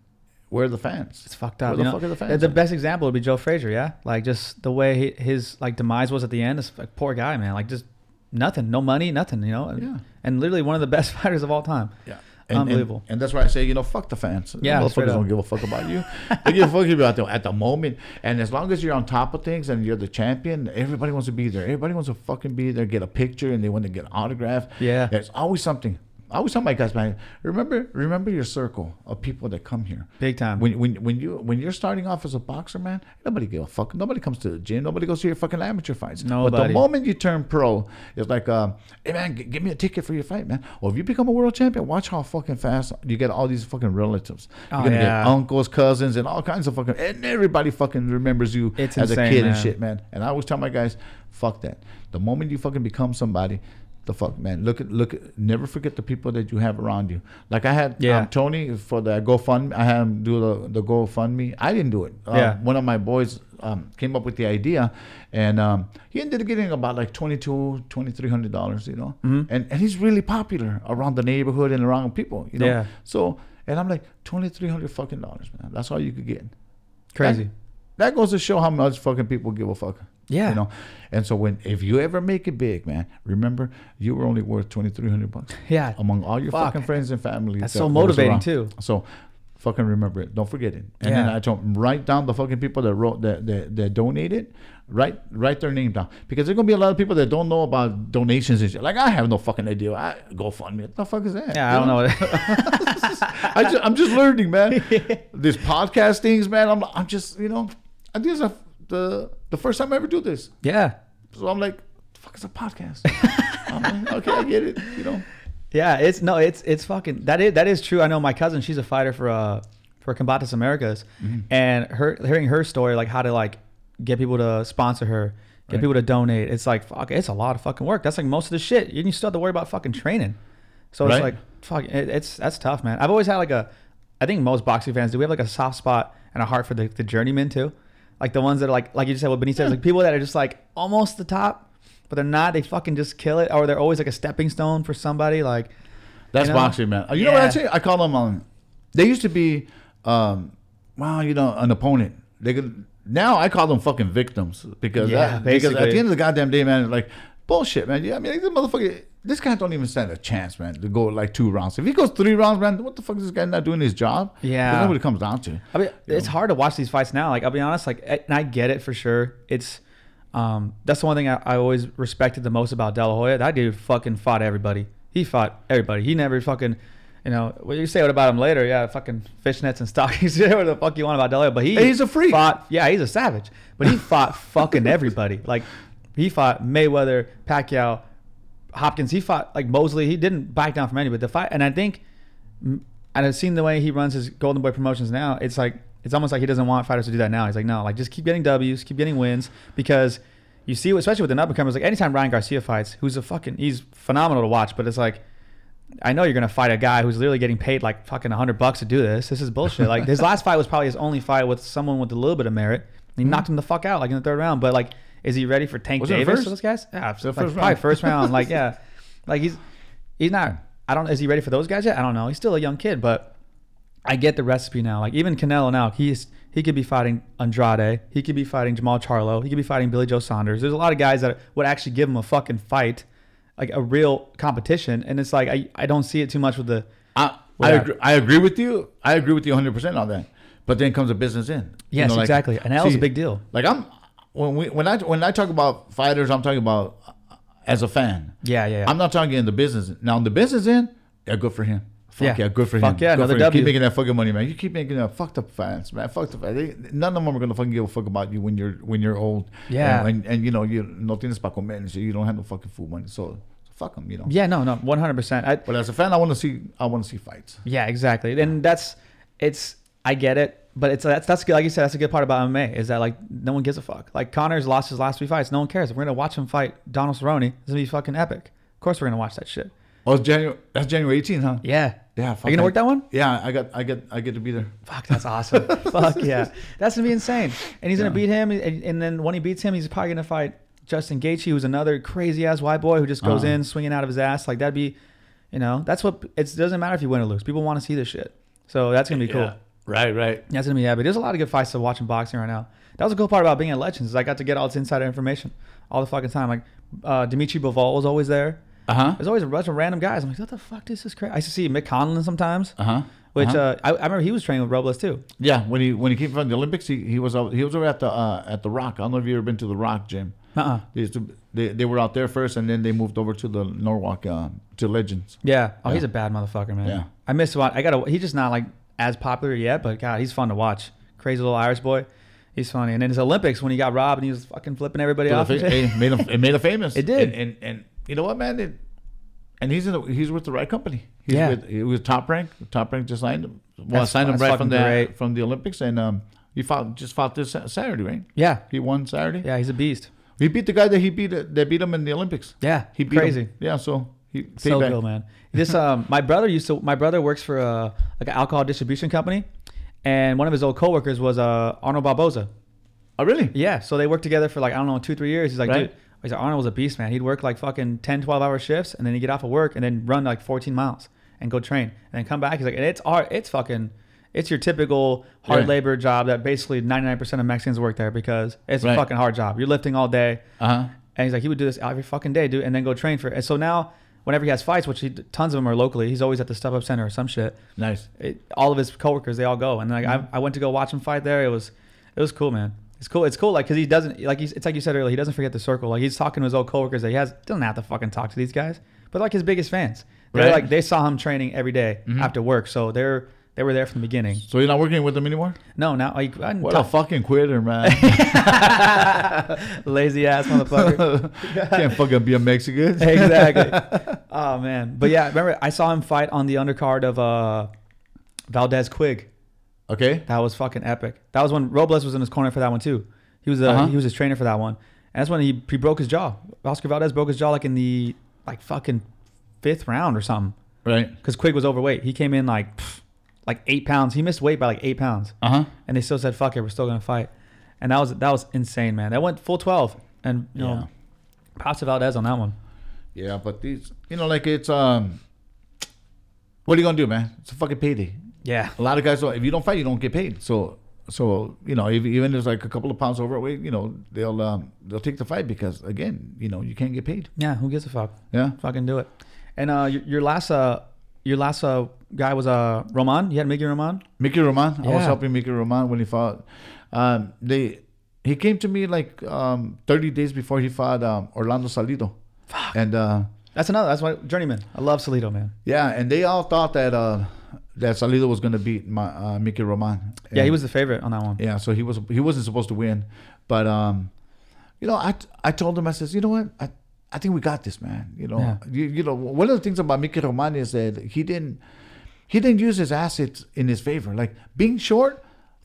where are the fans? It's fucked up. Where the you know? fuck are the fans? the best example would be Joe Frazier. Yeah, like just the way he, his like demise was at the end. Is like poor guy, man. Like just nothing, no money, nothing. You know. Yeah. and literally one of the best fighters of all time. Yeah. And, Unbelievable. And, and that's why I say, you know, fuck the fans. Yeah, motherfuckers don't give a fuck about you. they give a fuck about the, at the moment. And as long as you're on top of things and you're the champion, everybody wants to be there. Everybody wants to fucking be there, get a picture, and they want to get an autograph. Yeah. There's always something. I always tell my guys, man, remember, remember your circle of people that come here. Big time. When, when when you when you're starting off as a boxer, man, nobody give a fuck. Nobody comes to the gym. Nobody goes to your fucking amateur fights. Nobody. But the moment you turn pro, it's like, uh, hey man, g- give me a ticket for your fight, man. Or if you become a world champion, watch how fucking fast you get all these fucking relatives. You're Oh, gonna yeah. get uncles, cousins, and all kinds of fucking, and everybody fucking remembers you It's as a insane, kid and shit, man. And I always tell my guys, fuck that. The moment you fucking become somebody. The fuck, man! Look at, look at. Never forget the people that you have around you. Like I had Yeah. um, Tony for the GoFundMe. I had him do the the GoFundMe. I didn't do it. Um, Yeah. One of my boys um, came up with the idea, and um, he ended up getting about like twenty two, twenty three hundred dollars. You know, Mm-hmm. and and he's really popular around the neighborhood and around people. You know, Yeah. so and I'm like twenty three hundred fucking dollars, man. That's all you could get. Crazy. That, that goes to show how much fucking people give a fuck. Yeah. You know, and so when if you ever make it big, man, remember you were only worth twenty three hundred bucks Yeah. among all your Fuck. fucking friends and family. That's that- so motivating, too. So fucking remember it. Don't forget it. And then Yeah. I told write down the fucking people that wrote that that, that donated. Write write their name down because there's gonna be a lot of people that don't know about donations and shit. Like I have no fucking idea. I GoFundMe. What the fuck is that? Yeah, I don't know. I just, I'm just learning, man. This podcast things, man. I'm I'm just you know, I think it's a, the the first time I ever do this. yeah. So I'm like, the fuck is a podcast? I'm like, okay, I get it. You know. Yeah, it's no, it's it's fucking that is that is true. I know my cousin, she's a fighter for uh for Combates Americas, Mm-hmm. and her hearing her story, like how to like get people to sponsor her, get Right. people to donate. It's like fuck, it's a lot of fucking work. That's like most of the shit. You still have to worry about fucking training. So it's like fuck, it, it's that's tough, man. I've always had like a, I think most boxing fans do. We have like a soft spot and a heart for the, the journeyman too, like the ones that are like like you just said, what Benny says, like people that are just like almost the top. But they're not. They fucking just kill it, or they're always like a stepping stone for somebody. Like, That's You know? boxing, man. You know what Yeah. I say? I call them. Um, they used to be, um, well, you know, an opponent. They could now I call them fucking victims because Yeah, that- because at the end of the goddamn day, man, like bullshit, man. Yeah, I mean, like, this motherfucker. This guy don't even stand a chance, man, to go like two rounds. If he goes three rounds, man, what the fuck is this guy not doing his job? Yeah. That's what it comes down to. I mean, it's hard to watch these fights now. Like, I'll be honest, like, and I get it for sure. It's, um, that's the one thing I, I always respected the most about De La Hoya. That dude fucking fought everybody. He fought everybody. He never fucking, you know, what you say what about him later? Yeah, fucking fishnets and stockings. Say what the fuck you want about De La Hoya, but he he's a freak. Fought, yeah, he's a savage. But he fought fucking everybody. Like, he fought Mayweather, Pacquiao, Hopkins. He fought like Mosley. He didn't back down from anybody. But the fight, and I think mm, and I've seen the way he runs his Golden Boy promotions now. It's like it's almost like he doesn't want fighters to do that now. He's like, no, like just keep getting W's, keep getting wins because you see, especially with the up and comers, like anytime Ryan Garcia fights, who's a fucking he's phenomenal to watch, but it's like I know you're gonna fight a guy who's literally getting paid like fucking hundred bucks to do this. This is bullshit. Like his last fight was probably his only fight with someone with a little bit of merit. He mm-hmm. knocked him the fuck out like in the third round. But like, is he ready for Tank Was Davis? Those guys? Yeah, like, first probably round? first round. Like yeah, like he's he's not. I don't. Is he ready for those guys yet? I don't know. He's still a young kid, but I get the recipe now. Like even Canelo now, he's he could be fighting Andrade. He could be fighting Jermall Charlo. He could be fighting Billy Joe Saunders. There's a lot of guys that would actually give him a fucking fight, like a real competition. And it's like I, I don't see it too much with the I, I, agree, I agree with you. I agree with you 100 percent on that. But then comes a business in. You yes know, like- exactly. And that was a big deal. Like I'm when we when I when I talk about fighters, I'm talking about as a fan. Yeah yeah. yeah. I'm not talking in the business. Now in the business end, yeah, good for him. Fuck Yeah. yeah, good for Fuck him. Fuck yeah, Good another. W. Keep making that fucking money, man. You keep making that. Fuck the fans, man. Fuck the fans. They, none of them are gonna fucking give a fuck about you when you're when you're old. Yeah. And, and, and you know you no tienes pa comer, shit. you don't have no fucking food money. So, so fuck them, you know. yeah no no 100. percent But as a fan, I want to see I want to see fights. Yeah, exactly. And that's it's I get it, but it's that's that's good. Like you said, that's a good part about MMA is that like no one gives a fuck. Like Conor's lost his last three fights, no one cares. If we're gonna watch him fight Donald Cerrone, it's gonna be fucking epic. Of course, we're gonna watch that shit. Oh, it's January. That's January 18th, huh? Yeah. Yeah. Are you gonna I- work that one? Yeah, I got I get I get to be there. Fuck, that's awesome. fuck yeah, that's gonna be insane. And he's gonna beat him, and, and then when he beats him, he's probably gonna fight Justin Gaethje, who's another crazy ass white boy who just goes Uh-huh. in swinging out of his ass. Like that'd be, you know, that's what it doesn't matter if you win or lose. People want to see this shit. So that's gonna be cool. Yeah. Right, right. That's gonna be yeah, but there's a lot of good fights to watch in boxing right now. That was a cool part about being at Legends is I got to get all this insider information all the fucking time. Like uh, Dimitri Bivol was always there. Uh huh. There's always a bunch of random guys. I'm like, what the fuck? This is crazy. I used to see Mick Conlan sometimes, Uh huh. which uh, I, I remember he was training with Robles too. Yeah, when he when he came from the Olympics, he, he was out, he was over at the uh, at the Rock. I don't know if you ever been to the Rock gym. Uh-uh. They to they, they were out there first, and then they moved over to the Norwalk uh, to Legends. Yeah. Oh, Yeah. he's a bad motherfucker, man. Yeah. I miss watch. I gotta. He's just not like as popular yet, but God, he's fun to watch. Crazy little Irish boy. He's funny. And then his Olympics when he got robbed and he was fucking flipping everybody off. the fa- it made him it made him famous. It did. And and, and you know what, man? It, and he's in a, he's with the right company. He's Yeah. with he was top rank. Top rank just signed him. Well, That's- signed him right from the great. from the Olympics, and um, he fought just fought this Saturday, right? yeah. He won Saturday. Yeah. He's a beast. He beat the guy that he beat that beat him in the Olympics. Yeah. He beat crazy. Him. Yeah, so he so cool, man. This um, my brother used to. My brother works for a like an alcohol distribution company, and one of his old coworkers was uh Arnold Barboza. Oh, really? Yeah, so they worked together for like I don't know two three years. He's like, Right. dude, he's like Arnold was a beast, man. He'd work like fucking 10, 12 hour shifts, and then he'd get off of work and then run like fourteen miles and go train, and then come back. He's like, and it's hard. It's fucking. It's your typical hard Yeah. labor job that basically 99% of Mexicans work there because it's a fucking hard job. You're lifting all day. Uh huh. And he's like, he would do this every fucking day, dude, and then go train for. it. And so now, whenever he has fights, which he tons of them are locally, he's always at the Step Up Center or some shit. Nice. It, all of his coworkers, they all go, and like I, I went to go watch him fight there. It was, it was cool, man. It's cool. It's cool, like because he doesn't like he's. It's like you said earlier. He doesn't forget the circle. Like he's talking to his old coworkers that he has. Doesn't have to fucking talk to these guys, but like his biggest fans. They're Right. like they saw him training every day Mhm. after work, so they're they were there from the beginning. So you're not working with them anymore? No, now like I What a fucking quitter, man! lazy ass motherfucker. Can't fucking be a Mexican. exactly. Oh man, but yeah, remember I saw him fight on the undercard of uh, Valdez Quigg. Okay. That was fucking epic. That was when Robles was in his corner for that one too. He was uh, Uh-huh. he was his trainer for that one, and that's when he he broke his jaw. Oscar Valdez broke his jaw like in the like fucking fifth round or something Right. because Quigg was overweight. He came in like pff, like eight pounds. He missed weight by like eight pounds, Uh huh. and they still said fuck it, we're still gonna fight. And that was that was insane, man. That went full twelve, and you know, props to Valdez on that one. Yeah, but these, you know, like it's um, what are you gonna do, man? It's a fucking payday. Yeah, A lot of guys, don't, if you don't fight, you don't get paid. So, so you know, if, even if there's like a couple of pounds overweight, you know, they'll um, they'll take the fight because again, you know, you can't get paid. yeah. Who gives a fuck? Yeah. Fucking do it. And uh, your, your last uh, your last uh guy was uh Roman. You had Mickey Roman. Mickey Roman. I was helping Mickey Roman when he fought. Um, they he came to me like um, 30 days before he fought um, Orlando Salido. Fuck. And uh, That's another. That's my journeyman. I love Salido, man. yeah, and they all thought that uh, that Salido was gonna beat my uh, Mickey Roman. Yeah, he was the favorite on that one. Yeah, so he was he wasn't supposed to win, but um, you know, I I told him I says, you know what, I I think we got this, man. You know, Yeah. you, you know, one of the things about Mickey Roman is that he didn't he didn't use his assets in his favor. Like being short,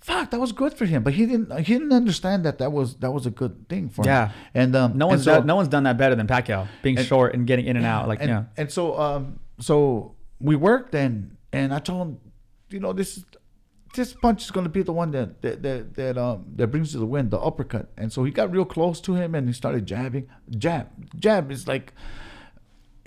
fuck, that was good for him, but he didn't he didn't understand that that was that was a good thing for Yeah. him. Yeah, and um, No one's and so, done, no one's done that better than Pacquiao, being And- short and getting in and out. Like and, yeah, and so um so we worked and and I told him, you know, this this punch is gonna be the one that that that, that um that brings you the win, the uppercut. And so he got real close to him and he started jabbing. Jab, jab is like.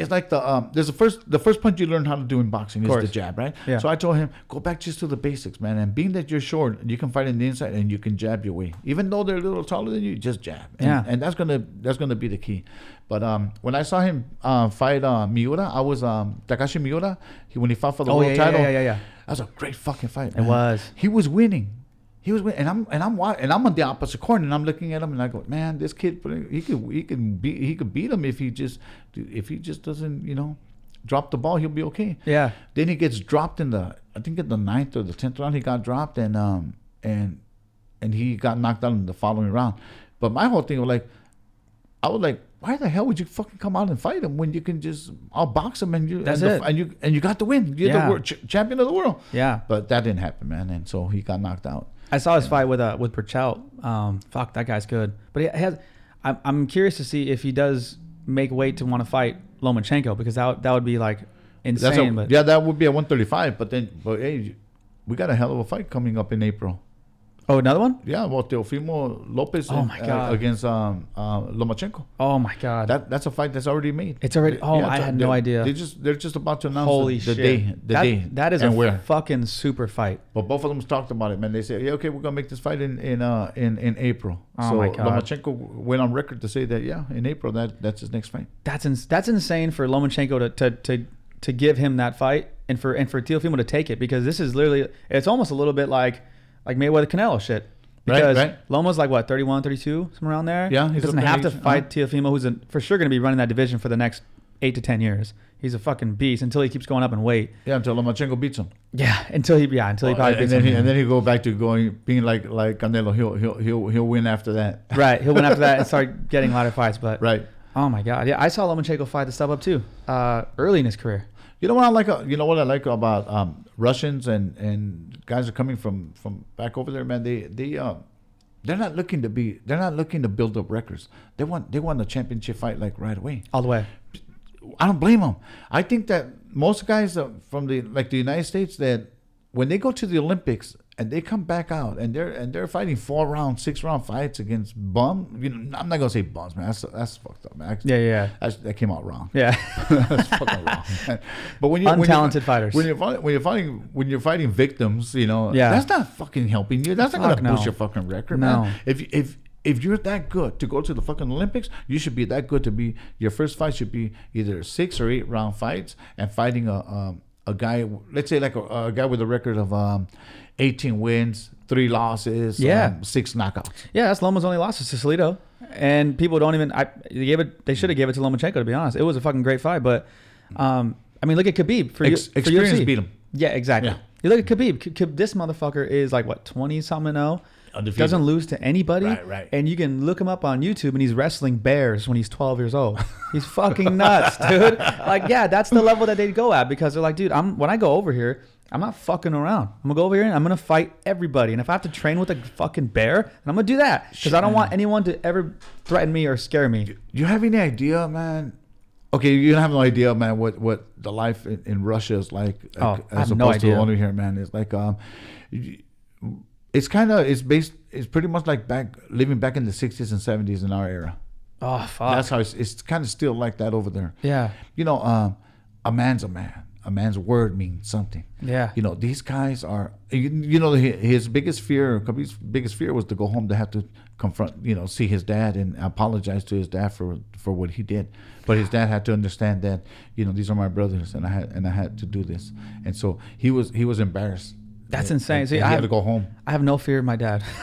It's like the um. There's the first the first punch you learn how to do in boxing is the jab, right? Yeah. So I told him go back just to the basics, man. And being that you're short, you can fight in the inside and you can jab your way. Even though they're a little taller than you, just jab. And, Yeah. And that's gonna that's gonna be the key. But um, when I saw him uh, fight uh, Miura, I was um Takashi Miura. He, when he fought for the Oh, world yeah, yeah, title, yeah, yeah, yeah. that was a great fucking fight. It was. He was winning. He was and I'm and I'm and I'm on the opposite corner, and I'm looking at him, and I go, man, this kid, he could he can beat he could beat him if he just if he just doesn't you know drop the ball, he'll be okay. Yeah. Then he gets dropped in the I think in the ninth or the tenth round he got dropped and um and and he got knocked out in the following round. But my whole thing was like I was like, why the hell would you fucking come out and fight him when you can just I'll box him and you That's and, the- it. and you and you got the win. You're Yeah. the world, ch- champion of the world. Yeah. But that didn't happen, man. And so he got knocked out. I saw his fight with uh with Berchelt. Um, fuck, that guy's good. But he has. I'm I'm curious to see if he does make weight to want to fight Lomachenko because that that would be like insane. a, but yeah, that would be a 135. But then, but hey, we got a hell of a fight coming up in April. Oh, another one. Yeah, well, Teofimo Lopez Oh my uh, against um, uh, Lomachenko. Oh my god. That that's a fight that's already made. It's already- oh, I had no idea. They just they're just about to announce Holy the, the shit. day, the that, day. that is a where. fucking super fight. But both of them talked about it, man. They said, yeah, okay, we're gonna make this fight in in uh in, in April. Oh so my God. Lomachenko went on record to say that yeah, in April that that's his next fight. That's ins- that's insane for Lomachenko to, to to to give him that fight and for and for Teofimo to take it because this is literally it's almost a little bit like like Mayweather Canelo shit. Because right. Loma's like what 31, 32, somewhere around there. Yeah, he doesn't have to age, uh-huh. fight Teofimo, who's a, for sure going to be running that division for the next eight to ten years. He's a fucking beast until he keeps going up in weight. Yeah, until Lomachenko beats him. Yeah, until he yeah until he probably and, beats then him. he, and then he go back to going being like like Canelo. He'll he'll he'll he'll win after that. right, he'll win after that and start getting a lot of fights. But Right. oh my god, yeah, I saw Lomachenko fight the step up too, uh, early in his career. You know what I like? uh, You know what I like about um, Russians and, and guys are coming from, from back over there, man. They they uh, they're not looking to be. They're not looking to build up records. They want they want a championship fight like right away. All the way. I don't blame them. I think that most guys uh, from the like the United States that when they go to the Olympics and they come back out and they're and they're fighting four round, six round fights against bum. You know, I'm not gonna say bums, man. That's that's fucked up, man. Yeah, yeah, That's, that came out wrong. yeah. That's fucking wrong. man. But when you when Untalented you're, fighters. when you're fighting, when you're fighting when you're fighting victims, you know, Yeah. that's not fucking helping you. That's not Fuck gonna boost no. your fucking record, No. man. If if if you're that good to go to the fucking Olympics, you should be that good to be. Your first fight should be either six or eight round fights and fighting a um, a guy. Let's say like a, a guy with a record of um, 18 wins, three losses, Yeah. um, six knockouts. Yeah, that's Loma's only loss to Salido, and people don't even. I they gave it. They should have gave it to Lomachenko. To be honest, it was a fucking great fight. But, um, I mean, look at Khabib for, Ex- for experience UFC. beat him. Yeah, exactly. Yeah. You look at Khabib. K- K- this motherfucker is like what twenty something zero. Undefeated. Doesn't lose to anybody. Right, right. And you can look him up on YouTube, and he's wrestling bears when he's twelve years old. He's fucking nuts, dude. Like, yeah, that's the level that they go at because they're like, dude, I'm when I go over here. I'm not fucking around. I'm gonna go over here and I'm gonna fight everybody. And if I have to train with a fucking bear, then I'm gonna do that because I don't want anyone to ever threaten me or scare me. Do you have any idea, man? Okay, you don't have no idea, man, what, what the life in, in Russia is like, Oh, I have as no opposed to idea. the one here, man. It's like, um, it's kind of, it's based, it's pretty much like back, living back in the 60s and 70s in our era. Oh fuck. That's how it's, it's kind of still like that over there. yeah. You know, um, a man's a man. A man's word means something. Yeah. You know, these guys are. You, you know, his biggest fear, Khabib's biggest fear was to go home to have to confront, you know, see his dad and apologize to his dad for for what he did. But his dad had to understand that, you know, these are my brothers, and I had and I had to do this. And so he was he was embarrassed. That's insane. See, I have- to go home. I have no fear of my dad.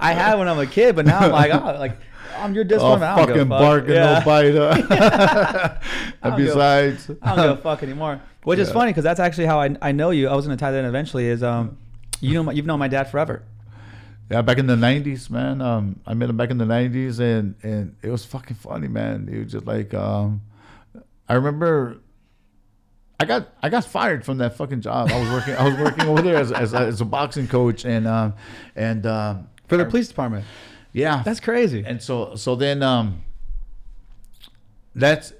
I had when I'm a kid, but now I'm like, oh, like I'm your Oh. I don't fucking fuck. bark and Yeah. no bite. huh? And besides, I don't give a fuck anymore. Which is funny because that's actually how I, I know you. I was gonna tie that in eventually. Is um, you know my, you've known my dad forever. Yeah, back in the '90s, man. Um, I met him back in the '90s, and and it was fucking funny, man. He was just like, um, I remember, I got I got fired from that fucking job. I was working I was working over there as as, a- as a boxing coach, and um, and um, For the police department. yeah, That's crazy. and so so then um, that's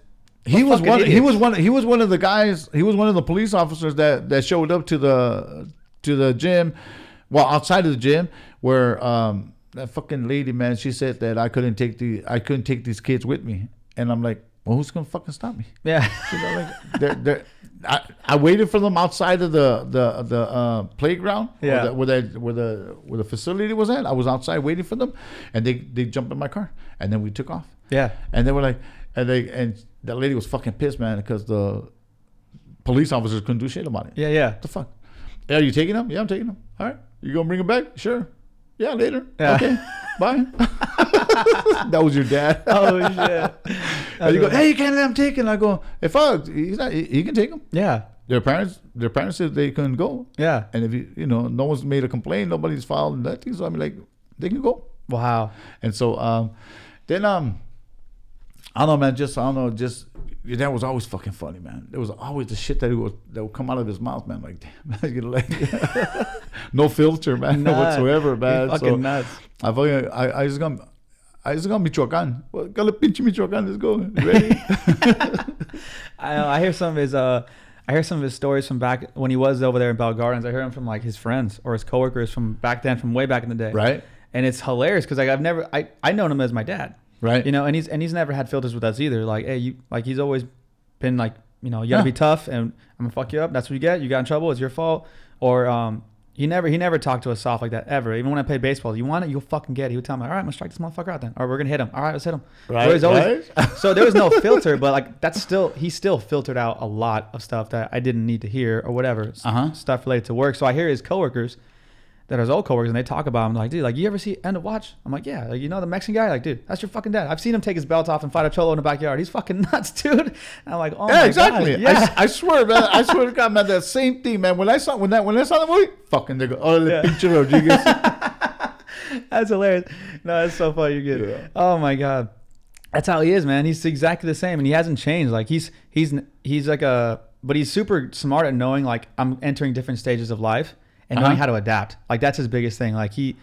he was one. He was one. He was one of the guys. He was one of the police officers that that showed up to the to the gym, well outside of the gym where um that fucking lady man she said that I couldn't take the I couldn't take these kids with me, and I'm like, well, who's gonna fucking stop me? Yeah. You know, like they're, they're, I, I waited for them outside of the the the uh, playground, Yeah. the- where the where the where the facility was at. I was outside waiting for them, and they they jumped in my car, and then we took off. yeah. And they were like, and they and that lady was fucking pissed, man, because the police officers couldn't do shit about it. Yeah. Yeah. What the fuck? Yeah, you taking them? Yeah, I'm taking them. All right, you gonna bring them back? Sure. Yeah, later. Yeah. Okay, bye. that was your dad. Oh shit. and you go, hey, you can't let him take it. And I go, if I, he's not, he, he can take them. Yeah. Their parents, their parents said they couldn't go, Yeah. and if you, you know, no one's made a complaint, nobody's filed nothing. So I'm like, they can go. Wow. And so um, then um, I don't know, man. Just I don't know. Just your dad was always fucking funny, man. There was always the shit that would that would come out of his mouth, man. Like, damn, you know, like no filter, man, Nah, whatsoever, man. fucking so nuts. I fucking I, I just got. I just got Michoacan. Well, got a pinche Michoacan. Let's go. Ready? I know, I hear some of his uh I hear some of his stories from back when he was over there in Bell Gardens. I hear them from like his friends or his coworkers from back then, from way back in the day. right. And it's hilarious because like I've never I I known him as my dad. Right. You know, and he's and he's never had filters with us either. Like, hey, you like he's always been like, you know, you gotta Yeah. be tough and I'm gonna fuck you up. That's what you get. You got in trouble. It's your fault. Or um, he never he never talked to us soft like that ever. Even when I played baseball, you want it, you'll fucking get it. He would tell me, all right, I'm gonna strike this motherfucker out then, or we're gonna hit him. All right, let's hit him. Right, So, always, right. so there was no filter, but like that's still he still filtered out a lot of stuff that I didn't need to hear or whatever Uh-huh. stuff related to work. So I hear his coworkers that are his old coworkers and they talk about him like, dude, like you ever see End of Watch? I'm like, yeah, like you know the Mexican guy, like, dude, that's your fucking dad. I've seen him take his belt off and fight a cholo in the backyard. He's fucking nuts, dude. And I'm like, oh Yeah, my exactly. God. I, Yeah. s- I swear, man. I swear to God, man. That same thing, man. When I saw when that when I saw the movie, fucking they go, oh, the Yeah. pinche Rodriguez. That's hilarious. No, that's so funny. You're good. Yeah. Oh my god, that's how he is, man. He's exactly the same, and he hasn't changed. Like he's he's he's like a, but he's super smart at knowing like I'm entering different stages of life and knowing Uh-huh. how to adapt. Like that's his biggest thing. Like he,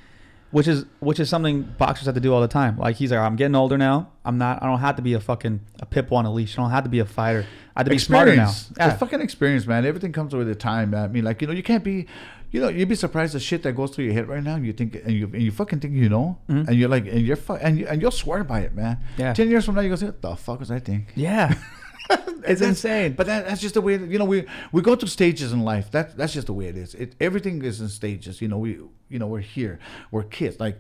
which is which is something boxers have to do all the time. Like he's like, I'm getting older now. I'm not. I don't have to be a fucking a pip on a leash. I don't have to be a fighter. I have to be smarter now. Yeah. Fucking experience, man. Everything comes with the time, man. I mean, like you know, you can't be, you know, you'd be surprised the shit that goes through your head right now. You think, and you, and you fucking think you know, Mhm. and you're like, and you're, fu- and you, and you'll swear by it, man. Yeah. Ten years from now, you go say, what the fuck was I think? yeah. it's insane. But that, that's just the way. You know, we we go through stages in life. That that's just the way it is. It everything is in stages. You know, we you know we're here. We're kids. Like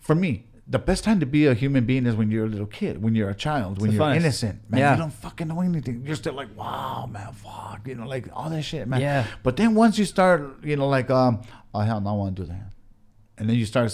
for me, the best time to be a human being is when you're a little kid, when you're a child, when you're funnest. innocent. Man, Yeah. you don't fucking know anything. You're still like, wow, man, fuck. You know, like all that shit, man. Yeah. But then once you start, you know, like, um, oh hell, no, I want to do that, and then you start.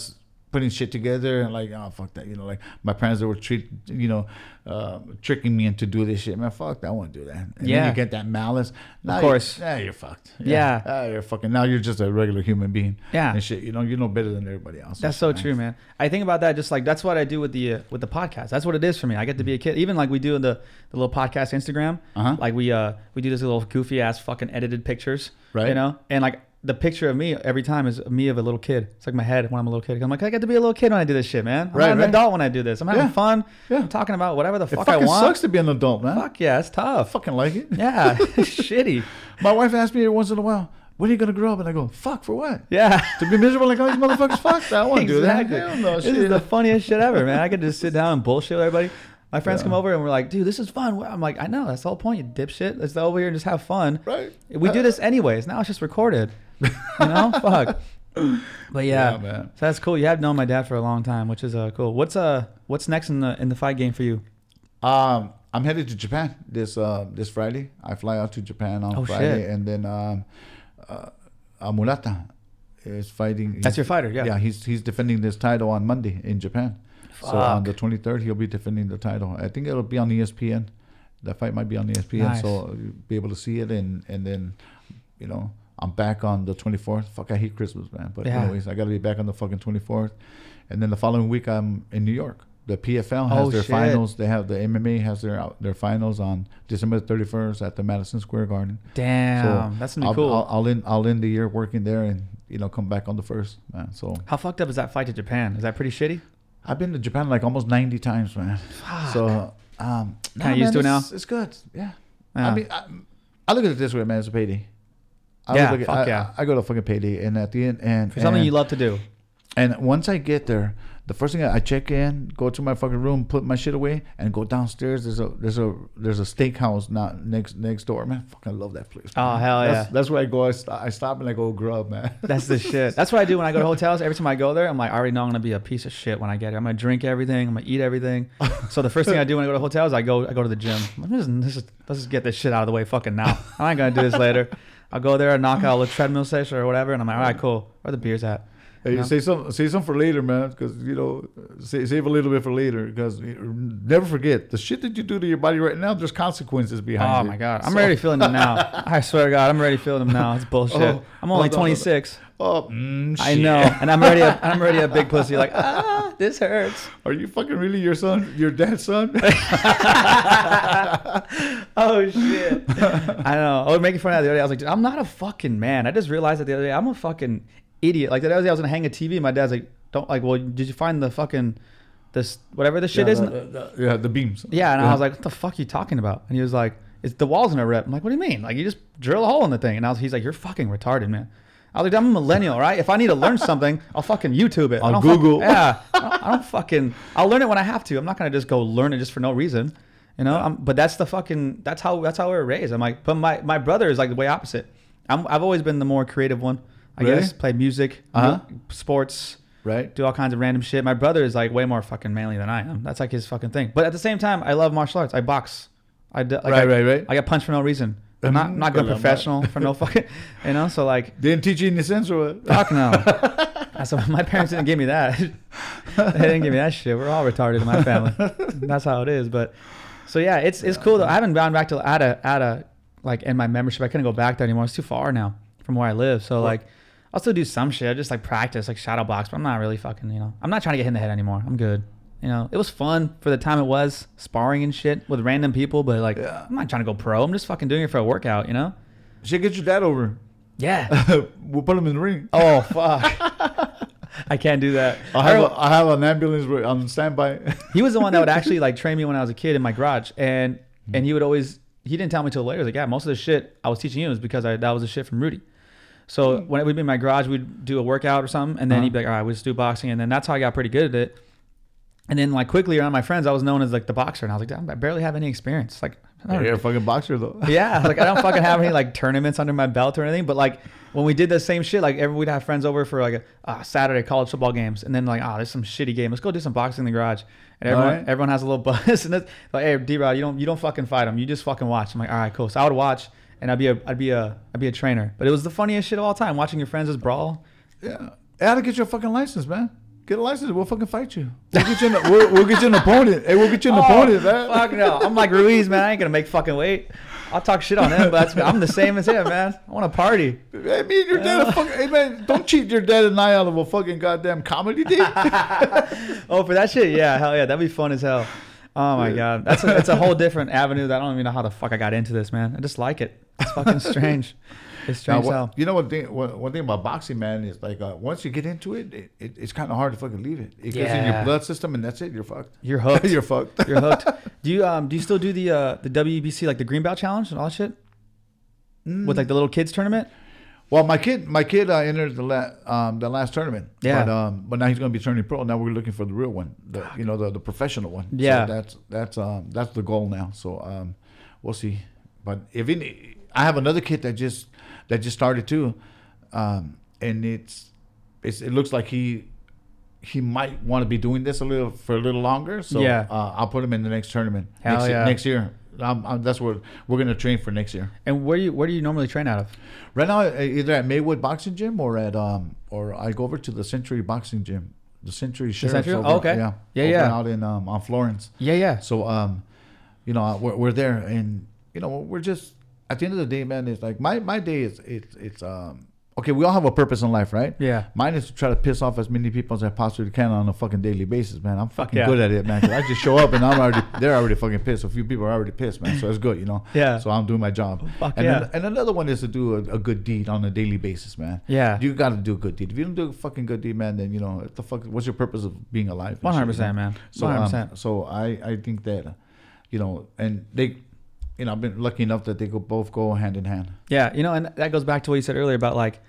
Putting shit together and like oh fuck that you know like my parents that were treat you know uh, tricking me into do this shit man fuck that I want to do that and then Yeah. you get that malice now course. you, yeah you're fucked Yeah. Ah, you're fucking now you're just a regular human being Yeah. and shit you know you know better than everybody else That's so true, man. I think about that just like that's what I do with the uh, with the podcast. That's what it is for me. I get to be a kid. Even like we do in the, the little podcast Instagram. Uh-huh. Like we uh we do this little goofy ass fucking edited pictures. Right. You know? And like the picture of me every time is me of a little kid. It's like my head when I'm a little kid. I'm like, I get to be a little kid when I do this shit, man. I'm Right, not an right. adult when I do this. I'm having Yeah. fun. Yeah. I'm talking about whatever the it fuck I fucking want. sucks to be an adult man Fuck yeah, it's I tough. fucking like it Yeah. Shitty. my wife asks me every once in a while when are you gonna grow up and I go fuck for what Yeah. to be miserable like all these motherfuckers fuck that I want to do that Exactly. Hell no, this shit. is the funniest shit ever, man. I could just sit down and bullshit with everybody. My friends Yeah. come over and we're like, dude, this is fun. I'm like, I know, that's the whole point, you dipshit. Let's go over here and just have fun. right We do uh, this anyways. Now it's just recorded. You know? Fuck. But yeah, Yeah, man. So that's cool. You have known my dad for a long time, which is uh cool. What's uh what's next in the in the fight game for you? Um, I'm headed to Japan this uh this Friday. I fly out to Japan on Oh, Friday, shit. and then um, uh, uh, Murata is fighting. That's your fighter, yeah. Yeah, he's he's defending this title on Monday in Japan. So on the 23rd, he'll be defending the title. I think it'll be on ESPN. That fight might be on ESPN, Nice. so you'll be able to see it. And and then, you know, I'm back on the 24th. Fuck, I hate Christmas, man. But Yeah. anyways, I got to be back on the fucking 24th. And then the following week, I'm in New York. The PFL has Oh, their shit. finals. They have the MMA has their their finals on December 31st at the Madison Square Garden. Damn, that's gonna be I'll, cool. I'll, I'll end I'll end the year working there and you know come back on the first, man. So How fucked up is that fight to Japan? Is that pretty shitty? I've been to Japan like almost 90 times, man. Fuck. So Um, nah, Kinda used to it now? It's, it's good. Yeah. Yeah. I mean, I, I look at it this way, man. It's a payday. I Yeah, look at, fuck I, yeah. I, go to fucking payday, and at the end, and for something and, you love to do. And once I get there, the first thing I, I check in, go to my fucking room, put my shit away, and go downstairs. There's a there's a there's a steakhouse not next next door, man. Fucking love that place. Oh, hell that's, yeah. That's where I go. I stop, I stop and I go grub, man. That's the shit. That's what I do when I go to hotels. Every time I go there, I'm like, I already know I'm gonna be a piece of shit when I get here. I'm gonna drink everything. I'm gonna eat everything. So the first thing I do when I go to hotels, I go I go to the gym. Let's, just, let's just get this shit out of the way, fucking now. I ain't gonna do this later. I'll go there and knock out a little treadmill session or whatever, and I'm like, all right, cool. Where the beers at? Hey, Yeah. say some say some for later, man, because you know save, save a little bit for later. Because never forget the shit that you do to your body right now. There's consequences behind Oh it. my god, I'm So- already feeling them now. I swear to God, I'm already feeling them now. It's bullshit. Oh, I'm only oh, no, no, no. 26. Oh, mm, I know, and I'm already a, I'm already a big pussy. Like, ah, this hurts. Are you fucking really your son? Your dad's son? oh shit! I know. I was making fun of that the other day. I was like, I'm not a fucking man. I just realized that the other day. I'm a fucking idiot. Like the other day, I was gonna hang a TV. And my dad's like, don't like. Well, did you find the fucking this whatever the shit yeah, is? the, the- the- yeah, the beams. yeah, and I was like, what the fuck are you talking about? And he was like, it's the walls in a rip." I'm like, what do you mean? Like you just drill a hole in the thing. And I was, he's like, you're fucking retarded, man. I was like, I'm a millennial, right? If I need to learn something, I'll fucking YouTube it. I'll Google. yeah, I don't, I don't fucking. I'll learn it when I have to. I'm not gonna just go learn it just for no reason, you know. I'm, but that's the fucking. That's how. That's how we are raised. I'm like, but my my brother is like the way opposite. I'm, I've always been the more creative one. I Really? guess play music, Uh-huh. sports, right. do all kinds of random shit. My brother is like way more fucking manly than I am. That's like his fucking thing. But at the same time, I love martial arts. I box. I d- like right, I, right, right. I get punched for no reason. I'm not not good professional for no fucking, you know. So like, Didn't teach you any sense or what? fuck no. What, my parents didn't give me that. they didn't give me that shit. We're all retarded in my family. That's how it is. But so yeah, it's it's cool though. I haven't gone back to at a at a like in my membership. I couldn't go back there anymore. It's too far now from where I live. So like, I'll still do some shit. I just like practice like shadow box, but I'm not really fucking. You know, I'm not trying to get hit in the head anymore. I'm good. You know, it was fun for the time it was sparring and shit with random people, but like, Yeah. I'm not trying to go pro. I'm just fucking doing it for a workout. You know? Should get your dad over. Yeah. we'll put him in the ring. oh fuck. I can't do that. I have a, I have an ambulance on standby. he was the one that would actually like train me when I was a kid in my garage, and and he would always he didn't tell me till later. He was like, yeah, most of the shit I was teaching you was because I that was the shit from Rudy. So when we'd be in my garage, we'd do a workout or something, and then. Uh-huh. he'd be like, all right, we just do boxing, and then that's how I got pretty good at it. And then like quickly around my friends, I was known as like the boxer, and I was like, damn, I barely have any experience. Like, I don't- You're a fucking boxer though. yeah, like I don't fucking have any like tournaments under my belt or anything. But like when we did the same shit, like every we'd have friends over for like a uh, Saturday college football games, and then like oh, there's some shitty game. Let's go do some boxing in the garage. And everyone, Alright. everyone has a little buzz, and it's like, hey, D Rod, you don't you don't fucking fight them. You just fucking watch. I'm like, all right, cool. So I would watch, and I'd be a I'd be a I'd be a trainer. But it was the funniest shit of all time watching your friends just brawl. Yeah. Hey, how to get your fucking license, man? Get a license. We'll fucking fight you. We'll get you. An, we'll, we'll get you an opponent. Hey, we'll get you an oh, opponent, man. Oh, fuck no. I'm like Ruiz, man. I ain't gonna make fucking weight. I'll talk shit on him, but that's, I'm the same as him, man. I want to party. Hey, me and your dad. Fucking, hey, man, don't cheat your dad and I out of a fucking goddamn comedy date. Oh, for that shit, yeah, hell yeah, that'd be fun as hell. Oh my god, that's a, it's a whole different avenue. That I don't even know how the fuck I got into this, man. I just like it. It's fucking strange. It's strange as what- you know what thing? One, one thing about boxing, man, is like uh, once you get into it, it, it it's kind of hard to fucking leave it. It gets in your blood system, and that's it. You're fucked. You're hooked. You're fucked. You're hooked. Do you um do you still do the uh the WBC like the green belt challenge and all that shit with like the little kids tournament? Well, my kid, my kid uh, entered the la- um, the last tournament. Yeah. But um, but now he's gonna be turning pro. Now we're looking for the real one, the you know the, the professional one. Yeah. So that's that's um that's the goal now. So um, we'll see. But if any, I have another kid that just that just started too, um, and it's it's it looks like he he might want to be doing this a little for a little longer. So Yeah. uh, I'll put him in the next tournament Hell next, yeah. next year. Um, um, that's what we're gonna train for next year. And where do you where do you normally train out of? Right now, uh, either at Maywood Boxing Gym or at um or I go over to the Century Boxing Gym, the Century Sheriff's Century? over- Oh, okay. yeah, Yeah, yeah. out in um on Florence. Yeah, yeah. So um, you know, we're, we're there, and you know, we're just at the end of the day, man. It's like my my day is it's it's um okay. We all have a purpose in life, right? Yeah. Mine is to try to piss off as many people as I possibly can on a fucking daily basis, man. I'm fucking yeah. good at it, man. I just show up and I'm already they're already fucking pissed. A few people are already pissed, man. So it's good, you know. Yeah. So I'm doing my job. Fuck and yeah. then- and another one is to do a, a good deed on a daily basis, man. Yeah. You got to do a good deed. If you don't do a fucking good deed, man, then you know what the fuck. What's your purpose of being alive? One hundred shit, you know? percent, man. So One hundred um, percent. so I I think that you know, and they, you know, I've been lucky enough that they go both go hand in hand. Yeah, you know, and that goes back to what you said earlier about like,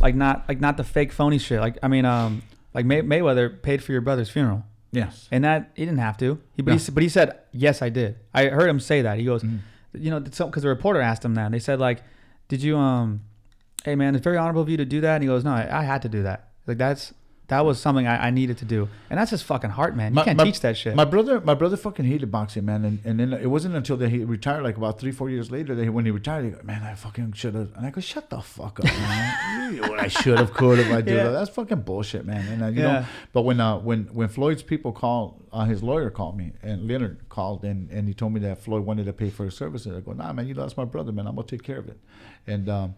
like not like not the fake phony shit. Like I mean, um, like May- Mayweather paid for your brother's funeral, Yes. and that he didn't have to. He but, he, No. s- but he said yes, I did. I heard him say that. He goes, Mhm. you know, because the reporter asked him that. And they said like, did you um, hey man, it's very honorable of you to do that. And he goes, no, I, I had to do that. Like that's that was something I, I needed to do, and that's his fucking heart, man. You My- can't my- teach that shit. My brother, my brother fucking hated boxing, man, and, and then it wasn't until that he retired, like about three, four years later, that he, when he retired, he go, man, I fucking should have. And I go, shut the fuck up, man. What I should have, could have, I do Yeah. that. That's fucking bullshit, man. And uh, you Yeah. know, but when uh, when when Floyd's people called, uh, his lawyer called me, and Leonard called, and and he told me that Floyd wanted to pay for his services. I go, nah, man, you lost my brother, man. I'm gonna take care of it. And um,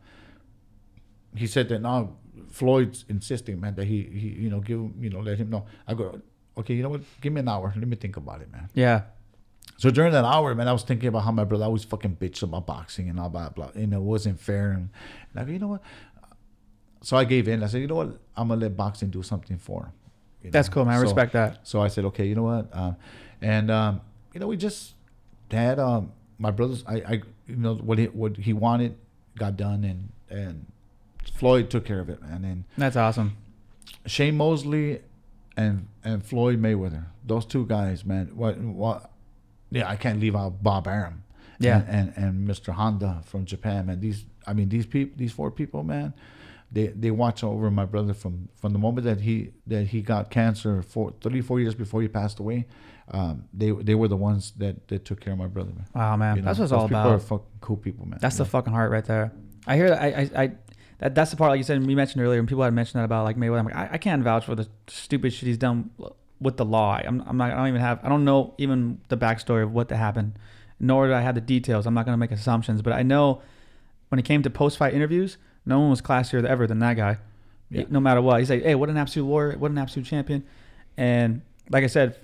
he said that now Floyd's insisting, man, that he, he you know give him, you know let him know. I go, okay, you know what? Give me an hour. Let me think about it, man. yeah, So during that hour, man, I was thinking about how my brother always fucking bitched about boxing and all blah blah, and it wasn't fair. And, and I go, you know what? So I gave in. I said, you know what? I'm gonna let boxing do something for him. You that's know? cool, man. I So- respect that. so I said, okay, you know what? Um, and um, you know, we just had um, my brothers. I, I, you know, what he what he wanted got done, and and Floyd took care of it, man. And That's awesome. Shane Mosley and and Floyd Mayweather, those two guys, man. What what? Yeah, I can't leave out Bob Arum. Yeah. and, and and Mr. Honda from Japan, man. These, I mean, these people, these four people, man. They they watch over my brother from from the moment that he that he got cancer for three four years before he passed away. Um, they they were the ones that that took care of my brother, man. Wow, man. You know, that's what it's those all people about. Are fucking cool people, man. That's You the fucking heart right there. I hear that. I, I, I that, that's the part, like you said, you mentioned earlier, when people had mentioned that about like Mayweather. I'm like, I, I can't vouch for the stupid shit he's done with the law. I'm, I'm not. I don't even have. I don't know even the backstory of what that happened, nor do I have the details. I'm not gonna make assumptions, but I know when it came to post-fight interviews, no one was classier ever than that guy. Yeah. No matter what, he's like, hey, what an absolute warrior, what an absolute champion, and like I said,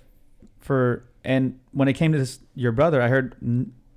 for and when it came to this, your brother, I heard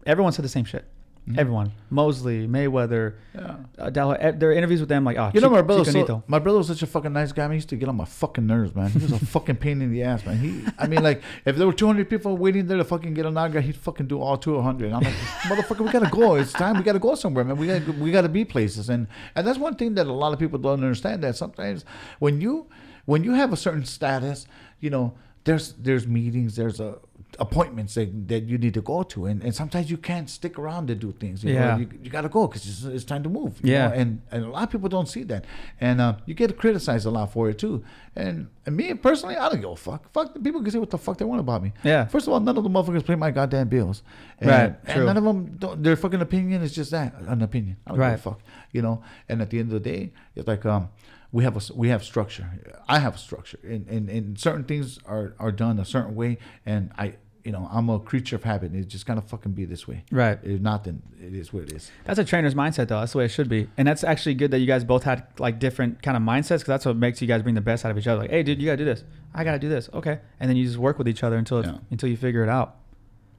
everyone said the same shit. Mhm. Everyone, Mosley, Mayweather, Yeah. uh, Dal- eh, there are interviews with them like, oh, You know, my brother, was so, my brother was such a fucking nice guy. Man, he used to get on my fucking nerves, man. He was a fucking pain in the ass, man. He, I mean, like, if there were 200 people waiting there to fucking get an autograph, he'd fucking do all 200. I'm like, motherfucker, we gotta go. It's time. We gotta go somewhere, man. We gotta, we gotta be places, and and that's one thing that a lot of people don't understand. That sometimes when you, when you have a certain status, you know, there's there's meetings, there's a appointments that, that you need to go to and, and sometimes you can't stick around to do things you Yeah. know? you, you got to go because it's, it's time to move you Yeah. know? and and a lot of people don't see that and uh, you get criticized a lot for it too and, and me personally i don't give a fuck fuck the people can say what the fuck they want about me Yeah. first of all none of the motherfuckers pay my goddamn bills and, Right, and none of them don't, their fucking opinion is just that an opinion i don't Right. give a fuck you know and at the end of the day it's like um we have a we have structure i have a structure and, and, and certain things are are done a certain way and i you know i'm a creature of habit and it just kind of fucking be this way Right. if not then it is what it is That's a trainer's mindset, though. That's the way it should be, and that's actually good that you guys both had like different kind of mindsets, because that's what makes you guys bring the best out of each other. Like, hey, dude, you gotta do this. I gotta do this. Okay, and then you just work with each other until Yeah. until you figure it out.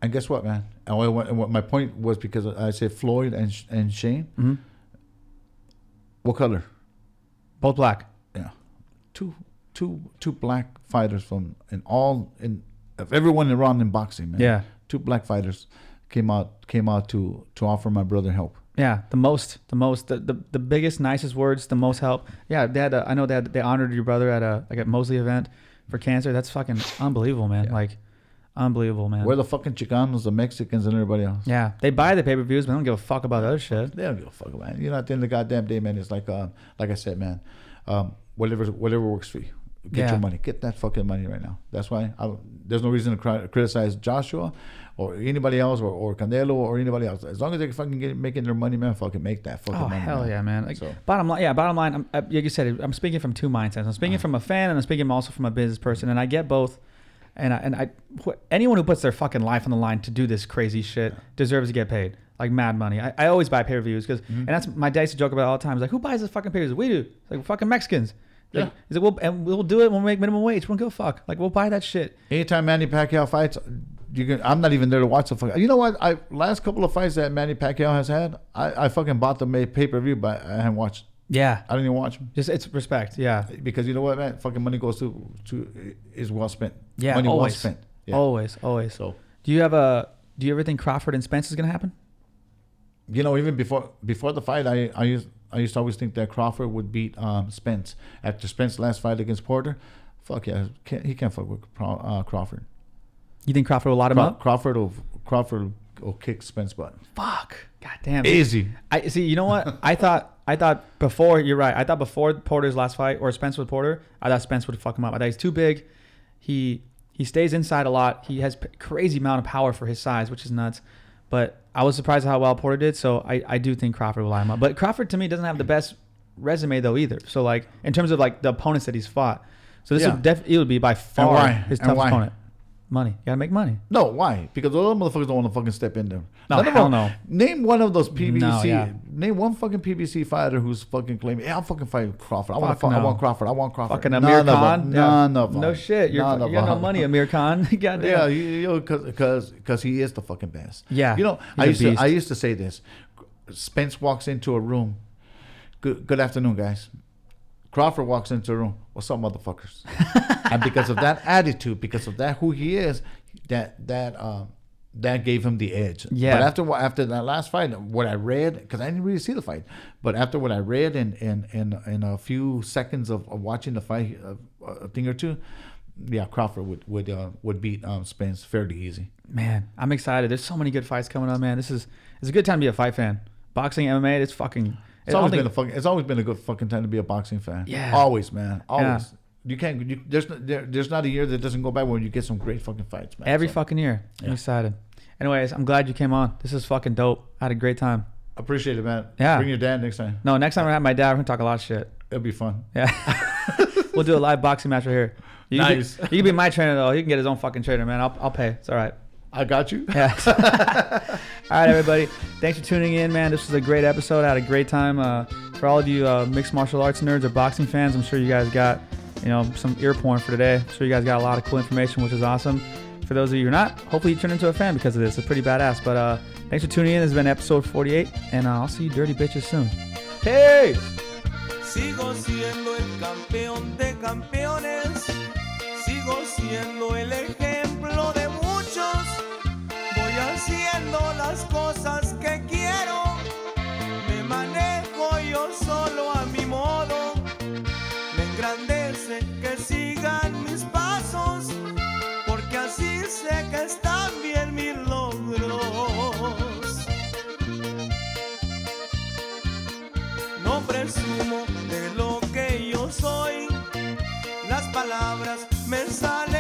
and guess what man and what, and what my point was because i said floyd and and shane hmm what color Both black. yeah two two two black fighters from in all in of everyone around in boxing man Yeah, two black fighters came out came out to to offer my brother help yeah. The most, the most, the, the, the biggest, nicest words, the most help. Yeah, they had. A, I know they had, they honored your brother at a like a Mosley event for cancer. That's fucking unbelievable, man. Yeah. Like, unbelievable, man. Where the fucking Chicanos, the Mexicans, and everybody else? yeah, they buy the pay per views, but they don't give a fuck about other shit. They don't give a fuck, man. You know, at the end of the goddamn day, man, it's like, uh, like I said, man, um, whatever, whatever works for you. Get Yeah. your money. Get that fucking money right now. That's why I, there's no reason to cri- criticize Joshua or anybody else or, or Canelo or anybody else. As long as they're fucking get making their money, man, fucking make that fucking Oh money. hell man. yeah, man! Like, So- Bottom line, yeah. Bottom line, I'm, like you said, I'm speaking from two mindsets. I'm speaking Uh-huh. from a fan, and I'm speaking also from a business person, and I get both. And I, and I, wh- anyone who puts their fucking life on the line to do this crazy shit deserves to get paid like mad money. I, I always buy pay per views because, Mm-hmm. and that's my dad used to joke about all the time. He's like, who buys this fucking pay per views? We do. It's like fucking Mexicans. Like, Yeah. He's like, well, and we'll do it when we make minimum wage. We'll go fuck. Like, we'll buy that shit. Anytime Manny Pacquiao fights, you can. I'm not even there to watch the fuck. You know what? I last couple of fights that Manny Pacquiao has had, I, I fucking bought the pay per view, but I haven't watched. Yeah. I didn't even watch them Just it's respect. Yeah. because you know what, man? Fucking money goes to to is well spent. Yeah. money well always. spent. Yeah. Always. Always. So Do you have a Do you ever think Crawford and Spence is gonna happen? You know, even before before the fight, I I used I used to always think that Crawford would beat um, Spence after Spence's last fight against Porter. Fuck yeah, can't, he can't fuck with uh, Crawford. You think Crawford will lot him Craw- up? Crawford will Crawford will kick Spence butt. Fuck. God damn. Easy. I see. You know what? I thought. I thought before. You're right. I thought before Porter's last fight or Spence with Porter, I thought Spence would fuck him up. I thought he's too big. He he stays inside a lot. He has p- crazy amount of power for his size, which is nuts. But I was surprised how well Porter did. So I, I do think Crawford will line him up. But Crawford to me doesn't have the best resume though either. So like in terms of like the opponents that he's fought. So this Yeah. would def- it would be by far his toughest opponent. Money. You gotta make money. No, why? Because all those motherfuckers don't want to fucking step in there. No, None of hell no. Name one of those PBC. No, yeah. Name one fucking PBC fighter who's fucking claiming, "Yeah, I'll fucking fight Crawford. I want Fuck to. I want Crawford. I want Crawford." Fucking None Amir of them. Khan. None Yeah. of them. No shit. You're, None you got no money, Amir Khan. Goddamn. Yeah, you, you know, because because he is the fucking best. Yeah, You know, I used to. I used to say this. Spence walks into a room. Good good afternoon, guys. Crawford walks into a room. What's up, motherfuckers? and because of that attitude, because of that who he is, that that um that gave him the edge. Yeah. But after after that last fight, what I read, because I didn't really see the fight, but after what I read in in in, in a few seconds of, of watching the fight, uh, a thing or two, yeah, Crawford would would uh, would beat um, Spence fairly easy. Man, I'm excited. There's so many good fights coming up, man. This is it's a good time to be a fight fan. Boxing, MMA, it's fucking. It's always think- been a fucking. It's always been a good fucking time to be a boxing fan. Yeah. always, man, always. Yeah. You can't. You, there's there, there's not a year that doesn't go by where you get some great fucking fights, man. every So, fucking year. I'm excited. Anyways, I'm glad you came on. This is fucking dope. I had a great time. appreciate it, man. Yeah. bring your dad next time. No, next time I have my dad, we're gonna talk a lot of shit. It'll be fun. Yeah, we'll do a live boxing match right here. You can be- Nice. you can be my trainer though. He can get his own fucking trainer, man. I'll, I'll pay. It's all right. I got you. Yeah. all right, everybody. Thanks for tuning in, man. This was a great episode. I had a great time. Uh, for all of you uh, mixed martial arts nerds or boxing fans, I'm sure you guys got, you know, some ear porn for today. I'm sure you guys got a lot of cool information, which is awesome. For those of you who are not, hopefully you turn into a fan because of this. It's pretty badass. But uh, thanks for tuning in. This has been episode 48, and uh, I'll see you dirty bitches soon. Peace. Sigo siendo el campeón de campeones, sigo siendo el las cosas que quiero, me manejo yo solo a mi modo, me engrandece que sigan mis pasos, porque así sé que están bien mis logros. No presumo de lo que yo soy. Las palabras me salen